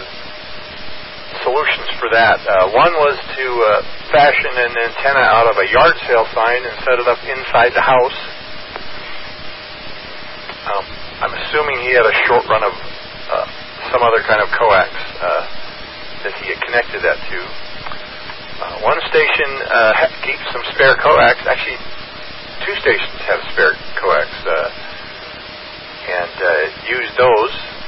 solutions for that. Uh, one was to uh, fashion an antenna out of a yard sale sign and set it up inside the house. Um, I'm assuming he had a short run of uh, some other kind of coax uh, that he had connected that to. Uh, one station uh, ha- keeps some spare coax. Actually, two stations have spare coax, uh, and uh, used those.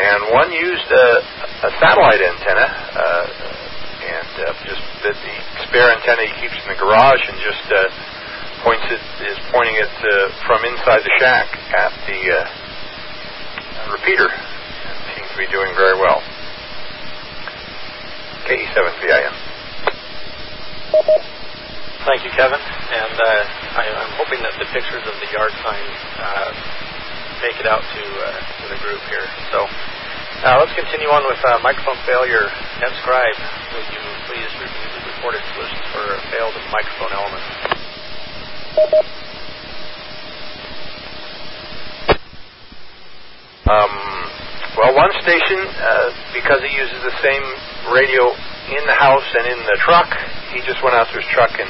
And one used a, a satellite antenna, uh, and uh, just the, the spare antenna he keeps in the garage, and just uh, points it is pointing it uh, from inside the shack at the uh, repeater. And seems to be doing very well. KE7VIN. Thank you, Kevin. And uh, I, I'm hoping that the pictures of the yard sign uh, make it out to uh, to the group here. So uh, let's continue on with uh, microphone failure. NetScribe, would you please review the reported solutions for failed microphone element? Um, well, one station, uh, because he uses the same radio in the house and in the truck, he just went out to his truck and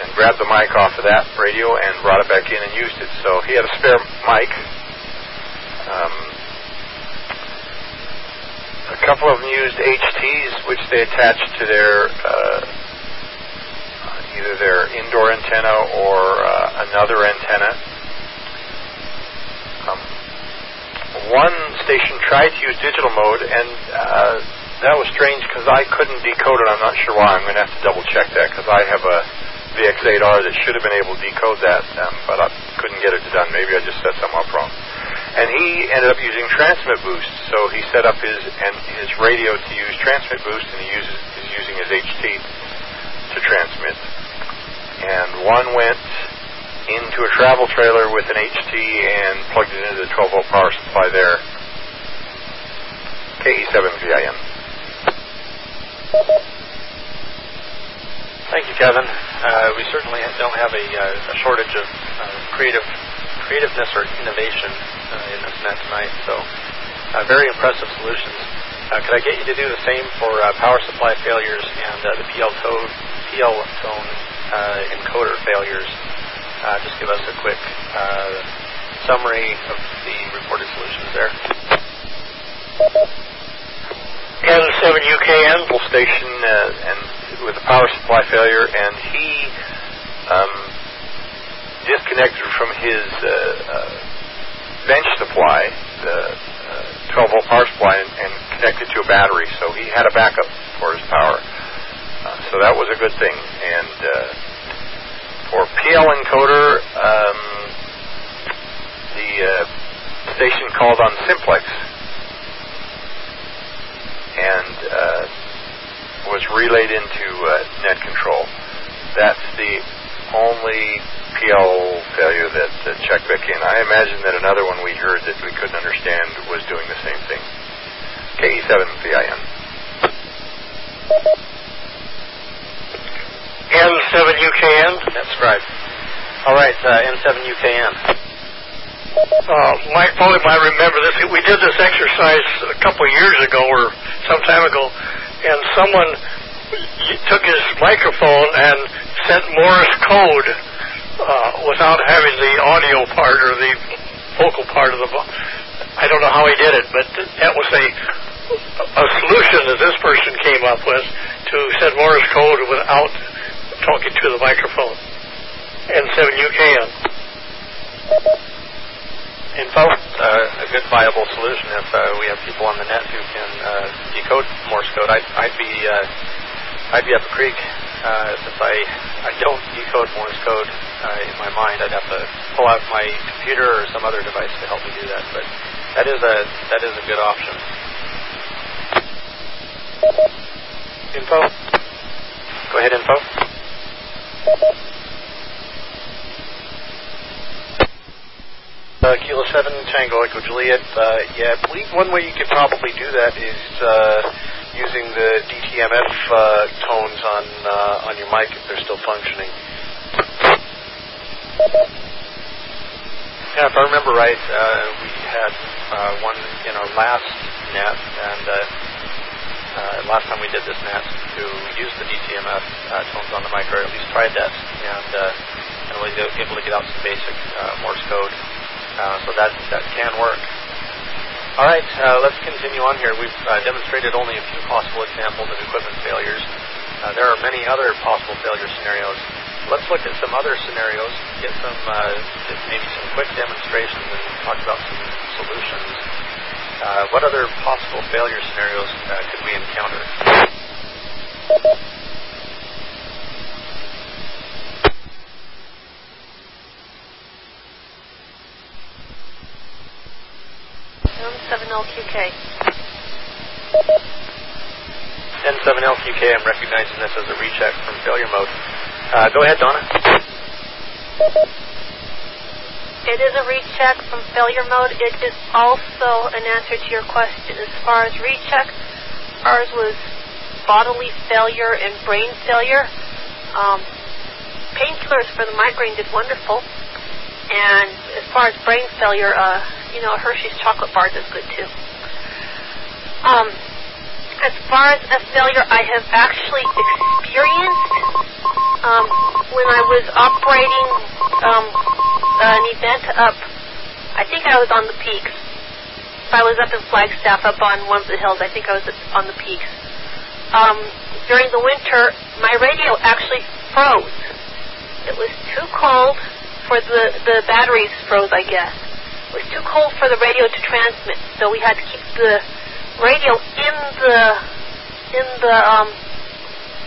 and grabbed the mic off of that radio and brought it back in and used it. So he had a spare mic. Um, a couple of them used HTs, which they attached to their uh, either their indoor antenna or uh, another antenna. Um, one station tried to use digital mode, and uh, that was strange because I couldn't decode it. I'm not sure why. I'm going to have to double check that because I have a VX8R that should have been able to decode that, um, but I couldn't get it done. Maybe I just set something up wrong. And he ended up using transmit boost, so he set up his and his radio to use transmit boost, and he uses is using his HT to transmit. And one went into a travel trailer with an HT and plugged it into the 12 volt power supply there. KE7VIN. Thank you, Kevin. Uh, we certainly don't have a, uh, a shortage of uh, creative creativeness or innovation uh, in this net tonight. So, uh, very impressive solutions. Uh, could I get you to do the same for power supply failures and the PL tone, PL tone encoder failures? Just give us a quick summary of the reported solutions there. N7UKN station uh, and with a power supply failure, and he um, disconnected from his uh, uh, bench supply, the uh, 12 volt power supply, and, and, connected to a battery. So he had a backup for his power. Uh, so that was a good thing. And uh, for PL encoder, um, the station called on Simplex and uh, was relayed into uh, net control. That's the only PL failure that uh, checked back in. I imagine that another one we heard that we couldn't understand was doing the same thing. KE7VIN. N7UKN? That's right. All right, uh, N7UKN. Uh, Mike probably might remember this. We did this exercise a couple of years ago or some time ago, and someone took his microphone and sent Morse code uh, without having the audio part or the vocal part of the. I don't know how he did it, but that was a a solution that this person came up with to send Morse code without talking to the microphone. N7UKN. Info, uh, a good viable solution if uh, we have people on the net who can uh, decode Morse code. I'd, I'd be uh, I'd be up a creek uh, since I I don't decode Morse code uh, in my mind. I'd have to pull out my computer or some other device to help me do that. But that is a that is a good option. Info. Go ahead, info. Uh, Kilo 7, Tango Echo Juliet. Uh, yeah, I believe one way you could probably do that is uh, using the DTMF uh, tones on uh, on your mic if they're still functioning. Yeah, if I remember right, uh, we had uh, one in our last net, and uh, uh, last time we did this net, who used the DTMF uh, tones on the mic, or at least tried that, and uh, and was able to get out some basic uh, Morse code. Uh, so that that can work. All right, uh, let's continue on here. We've uh, demonstrated only a few possible examples of equipment failures. Uh, there are many other possible failure scenarios. Let's look at some other scenarios, get some uh, get maybe some quick demonstrations, and talk about some solutions. Uh, what other possible failure scenarios could we encounter? N7LQK. N7LQK, I'm recognizing this as a recheck from failure mode. Uh, go ahead, Donna. It is a recheck from failure mode. It is also an answer to your question. As far as recheck, ours was bodily failure and brain failure. Um, painkillers for the migraine did wonderful. And as far as brain failure, uh, you know, Hershey's chocolate bar does good too. Um, as far as a failure I have actually experienced, um, when I was operating um, an event up, I think I was on the peaks. I was up in Flagstaff, up on one of the hills, I think I was on the peaks. Um, during the winter, my radio actually froze. It was too cold for the the batteries froze, I guess. Was too cold for the radio to transmit, so we had to keep the radio in the in the um,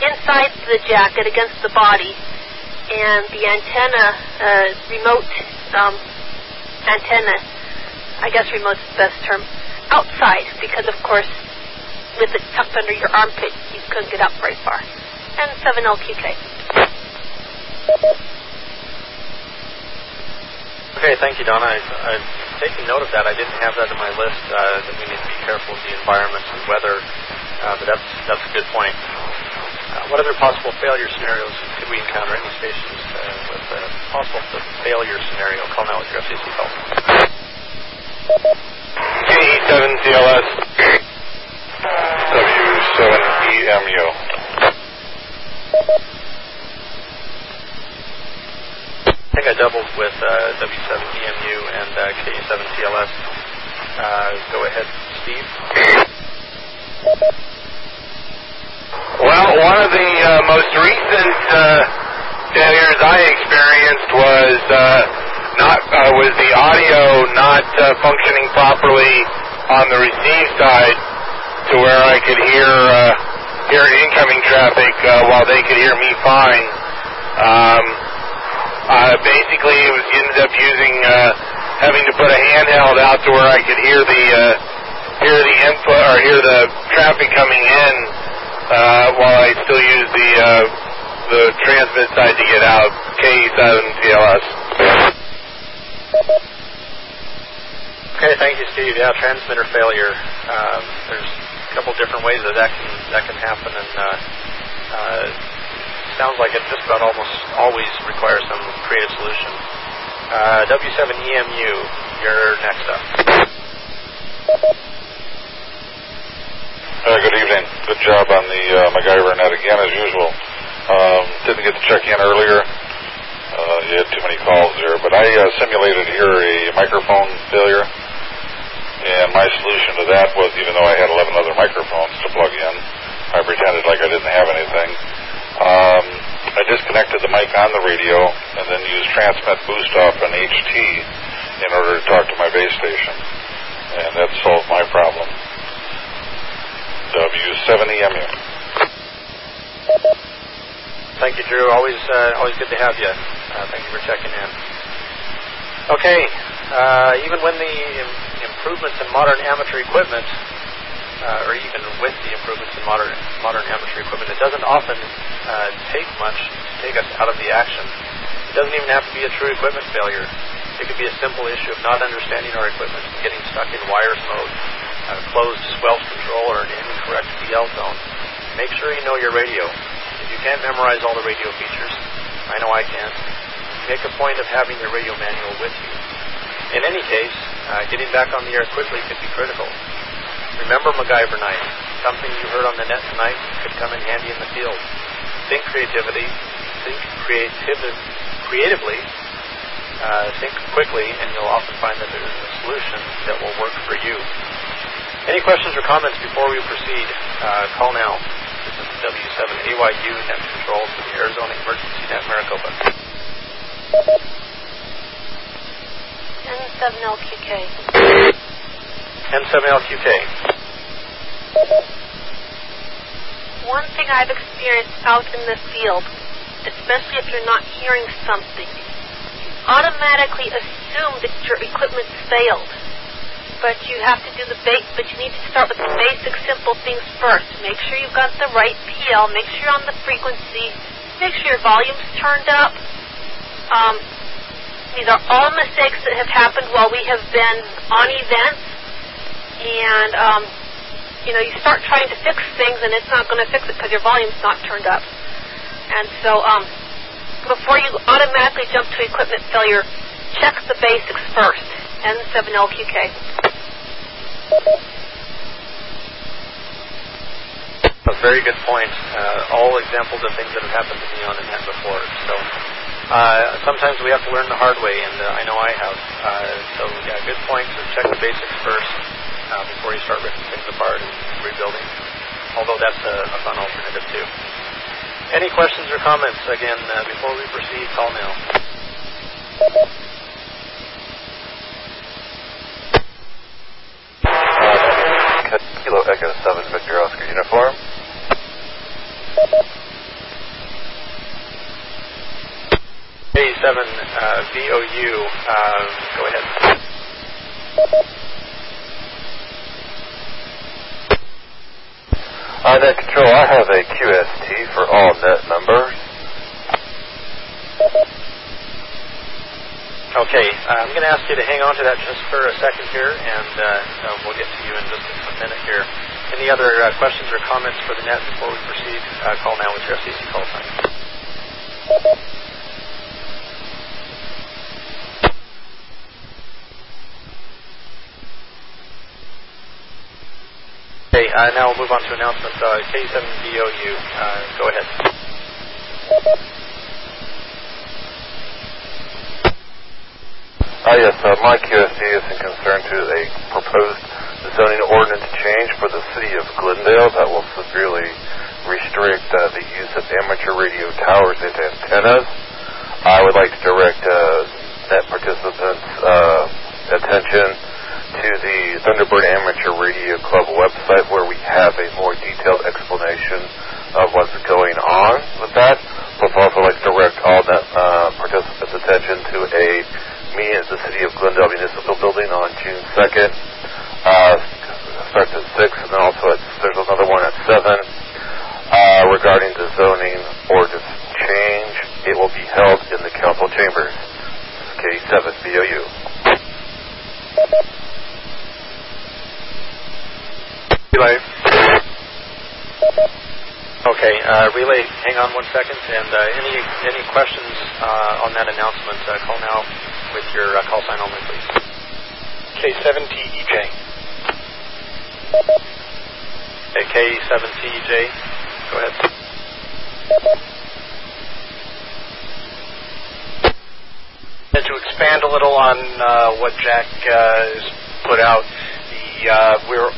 inside the jacket against the body, and the antenna, uh, remote um, antenna, I guess remote's the best term, outside because of course with it tucked under your armpit you couldn't get up very far. And 7LQK. Okay, thank you, Donna. I, I'm taking note of that. I didn't have that in my list uh, that we need to be careful of the environment and weather, uh, but that's that's a good point. Uh, what other possible failure scenarios could we encounter any stations uh, with a possible failure scenario? Call now with your FCC call. KE7CLS W7EMU. I think I doubled with uh, W7EMU and uh, KE7CLS. Uh, go ahead, Steve. Well, one of the uh, most recent uh, failures I experienced was uh, not uh, was the audio not functioning properly on the receive side to where I could hear hear incoming traffic while they could hear me fine. Um, uh, basically, it was ended up using uh, having to put a handheld out to where I could hear the uh, hear the input or hear the traffic coming in uh, while I still use the uh, the transmit side to get out. KE7 CLS. Okay, thank you, Steve. Yeah, transmitter failure. Um, there's a couple different ways that that can that can happen, and uh, uh, sounds like it just about almost always requires some creative solution. Uh, W7EMU, you're next up. Uh, good evening. Good job on the uh, MacGyver net again, as usual. Um, didn't get to check in earlier. Uh, you had too many calls there, but I uh, simulated here a microphone failure, and my solution to that was, even though I had 11 other microphones to plug in, I pretended like I didn't have anything. Um, I disconnected the mic on the radio and then used transmit boost off an HT in order to talk to my base station, and that solved my problem. W7EMU. Thank you, Drew. Always, uh, always good to have you. Uh, thank you for checking in. Okay, uh, even when the Im- improvements in modern amateur equipment, uh, or even with the improvements in modern modern amateur equipment, it doesn't often uh, take much to take us out of the action. It doesn't even have to be a true equipment failure. It could be a simple issue of not understanding our equipment and getting stuck in wires mode, uh, closed squelch control, or an incorrect PL tone. Make sure you know your radio. If you can't memorize all the radio features, I know I can't, make a point of having your radio manual with you. In any case, uh, getting back on the air quickly could be critical. Remember MacGyver night. Something you heard on the net tonight could come in handy in the field. Think creativity, think creativ- creatively, uh, think quickly, and you'll often find that there's a solution that will work for you. Any questions or comments before we proceed? Uh, call now. This is W7AYU Net Control for the Arizona Emergency Net Maricopa. N7LQK. N7LQK. One thing I've experienced out in the field, especially if you're not hearing something, you automatically assume that your equipment failed. But you have to do the base, but you need to start with the basic simple things first. Make sure you've got the right PL, make sure you're on the frequency, make sure your volume's turned up. Um, these are all mistakes that have happened while we have been on events. And, um, you know, you start trying to fix things and it's not going to fix it because your volume's not turned up. And so, um, before you automatically jump to equipment failure, check the basics first. N7LQK. A very good point. Uh, all examples of things that have happened to me on the net before. So uh, sometimes we have to learn the hard way, and uh, I know I have. Uh, so yeah, good point. So check the basics first uh, before you start ripping things apart and rebuilding. Although that's a, a fun alternative too. Any questions or comments? Again, uh, before we proceed, call now. Kilo Echo 7 Victor Oscar Uniform. A7 uh, VOU, uh, um, go ahead. Uh, net control, I have a QST for all net numbers. Okay, uh, I'm going to ask you to hang on to that just for a second here, and uh, um, we'll get to you in just a minute here. Any other uh, questions or comments for the net before we proceed? Uh, call now with your FCC call sign. Uh, now we'll move on to announcements. uh, K7VOU. Uh, go ahead. Uh, yes, uh, my QST is in concern to a proposed zoning ordinance change for the city of Glendale that will severely restrict uh, the use of amateur radio towers and antennas. I would like to direct uh, net participants' uh, attention to the Thunderbird Amateur Radio Club website where we have a more detailed explanation of what's going on with that. Plus, also like to direct all uh, participants' attention to a meeting at the City of Glendale Municipal Building on June 2nd. Uh, starts at 6, and then also at, there's another one at 7 uh, regarding the zoning ordinance change. It will be held in the council chambers. K7 VOU. Relay. Okay, uh, relay. Hang on one second, and uh, any any questions uh, on that announcement? Uh, call now with your uh, call sign only, please. K7TEJ. Okay, K7TEJ. Go ahead. And to expand a little on uh, what Jack uh, has put out, the uh, we're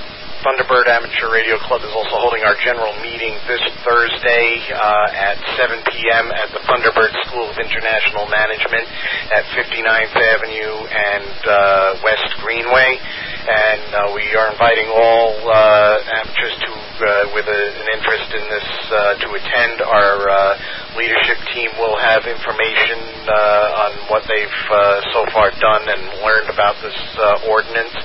Thunderbird Amateur Radio Club is also holding our general meeting this Thursday uh, at 7 p.m. at the Thunderbird School of International Management at 59th Avenue and uh, West Greenway. And uh, we are inviting all uh, amateurs to, uh, with a, an interest in this, uh, to attend. Our leadership team will have information on what they've so far done and learned about this ordinance.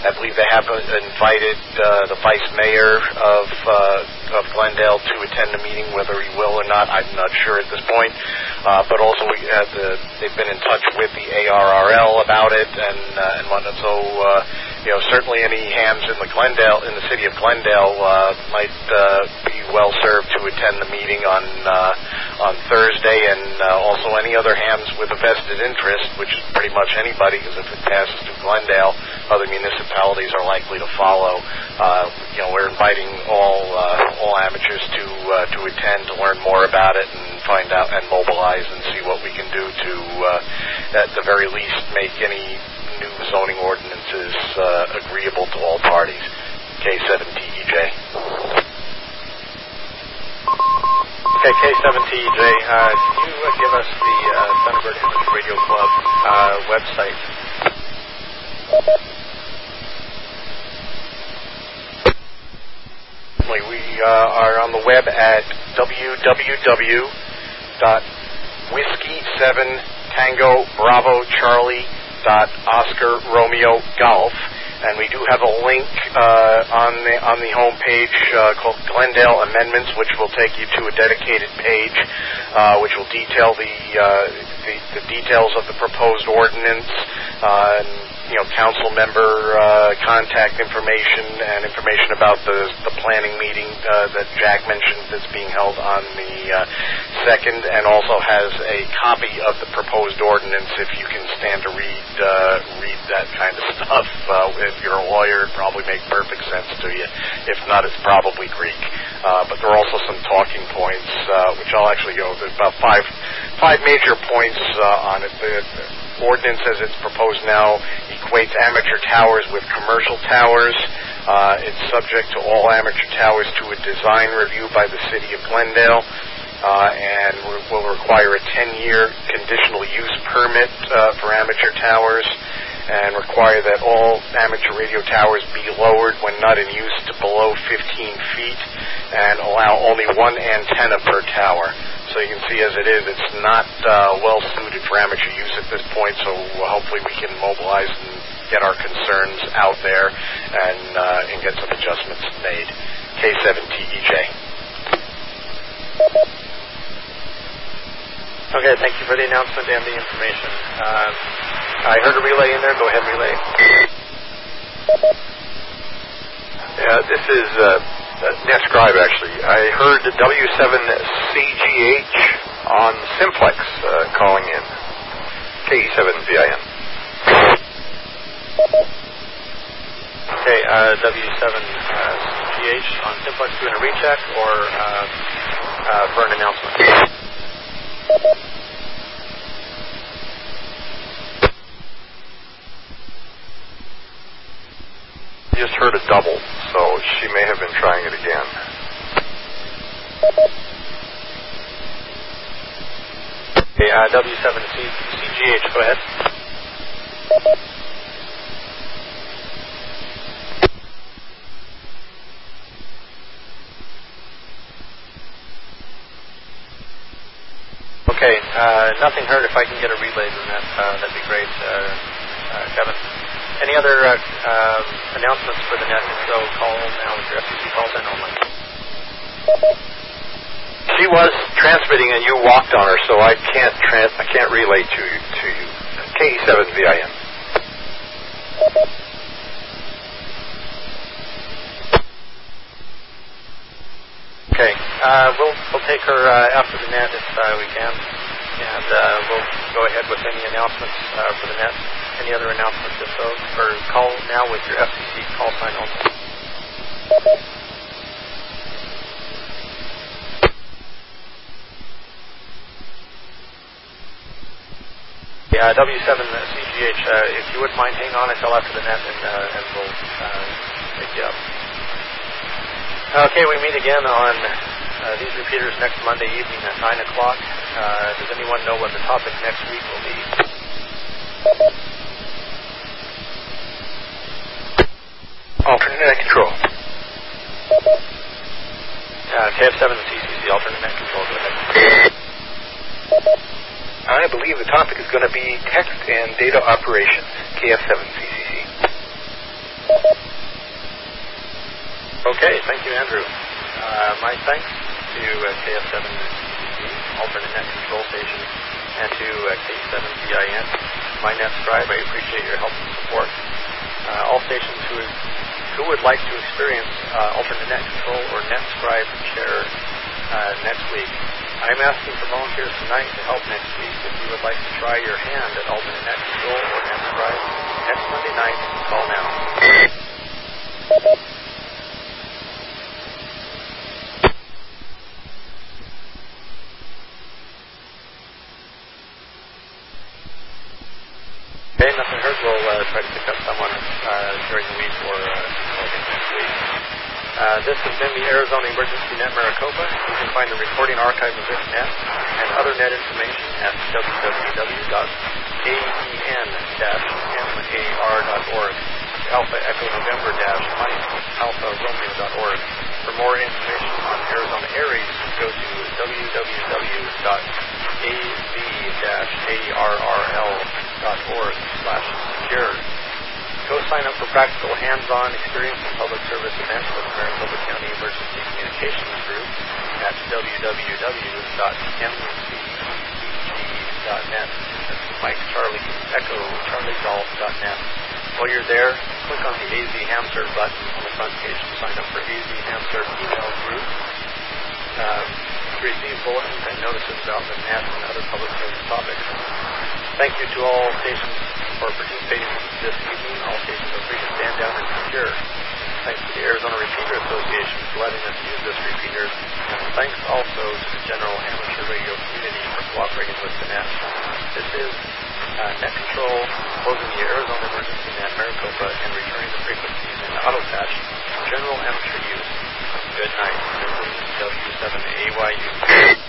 I believe they have invited uh, the vice mayor of uh, of Glendale to attend the meeting, whether he will or not, I'm not sure at this point. Uh, but also, we have the, they've been in touch with the ARRL about it and uh, and whatnot. So, uh, you know, certainly any hams in the Glendale in the city of Glendale uh, might uh, be well served to attend the meeting on uh, on Thursday, and uh, also any other hams with a vested interest, which is pretty much anybody, because if it passes to Glendale, other municipalities are likely to follow. Uh, you know, we're inviting all uh, all amateurs to uh, to attend to learn more about it and find out and mobilize and see what we can do to, uh, at the very least, make any new zoning ordinances uh, agreeable to all parties. K7TEJ. Okay, K7TJ, uh, can you uh, give us the uh, Thunderbird Amateur Radio Club uh, website? We uh, are on the web at www.whiskey7 Bravo Charlie Oscar Romeo Golf, and we do have a link uh, on the on the home page uh, called Glendale Amendments, which will take you to a dedicated page, uh, which will detail the, uh, the the details of the proposed ordinance. Uh, and, you know, council member uh, contact information and information about the the planning meeting uh, that Jack mentioned that's being held on the uh, second, and also has a copy of the proposed ordinance if you can stand to read uh, read that kind of stuff. Uh, if you're a lawyer, it probably make perfect sense to you. If not, it's probably Greek. Uh, but there are also some talking points, uh, which I'll actually go. There's about five five major points uh, on it. The, the ordinance, as it's proposed now, equates amateur towers with commercial towers. Uh, it's subject to all amateur towers to a design review by the city of Glendale. Uh, and re- will require a 10-year conditional use permit uh, for amateur towers and require that all amateur radio towers be lowered when not in use to below 15 feet and allow only one antenna per tower. So you can see as it is, it's not uh, well suited for amateur use at this point. So hopefully we can mobilize and get our concerns out there and uh, and get some adjustments made. K7TEJ. Okay, thank you for the announcement and the information. Uh, I heard a relay in there. Go ahead, relay. Yeah, this is uh, uh, Scribe actually. I heard W7CGH on Simplex uh, calling in. KE7VIN. Okay, uh, W7CGH on Simplex doing a recheck or uh, uh, for an announcement? Just heard a double, so she may have been trying it again. Okay, uh, W7CGH, go ahead. Okay, uh, nothing heard. If I can get a relay, then that, uh, that'd be great, uh, uh, Kevin. Any other uh, um, announcements for the net? If so, call now with your FCC call sign only. She was transmitting and you walked on her, so I can't trans- I can't relay to you. To you. KE7VIN. Okay, uh, we'll we'll take her uh, after the net if uh, we can, and uh, we'll go ahead with any announcements uh, for the net. Any other announcements if so, or call now with your FCC call sign only. Yeah, W7CGH, uh, if you wouldn't mind, hang on until after the net, and, uh, and we'll uh, pick you up. Okay, we meet again on uh, these repeaters next Monday evening at 9 o'clock. Uh, does anyone know what the topic next week will be? Alternate net control. Uh, KF7CCC, alternate net control, go ahead. I believe the topic is going to be text and data operations, KF7CCC. Okay, thank you, Andrew. Uh, my thanks to uh, KF7CCC, alternate net control station, and to uh, K7VIN, my net scribe. I appreciate your help and support. Uh, all stations who, who would like to experience alternate net control or net scribe share next week. I'm asking for volunteers tonight to help next week. If you would like to try your hand at alternate net control or net scribe next Monday night, call now. Okay, nothing heard. We'll uh, try to pick up someone uh, during the week or uh, next week. Uh, this has been the Arizona Emergency Net Maricopa. You can find the recording archive of this net and other net information at www.aen-mar.org. Alpha Echo November dash Mike Alpha Romeo.org. For more information on Arizona ARES, go to www.av-arrl.org slash secure. Go sign up for practical hands-on experience in public service events with Maricopa County Emergency Communications Group at www.mcecg.net. That's Mike Charlie Echo Charlie Golf.net. While you're there, click on the AZ Hamster button on the front page to sign up for AZ Hamster email group. Uh, to receive bulletins and notices about the net and other public service topics. Thank you to all stations for participating this evening. All stations are free to stand down and secure. Thanks to the Arizona Repeater Association for letting us use this repeater. Thanks also to the general amateur radio community for cooperating with the net. This is uh, Net Control closing the Arizona Emergency Net Maricopa and returning the frequencies in auto patch general amateur use. Good night. This is W7AYU.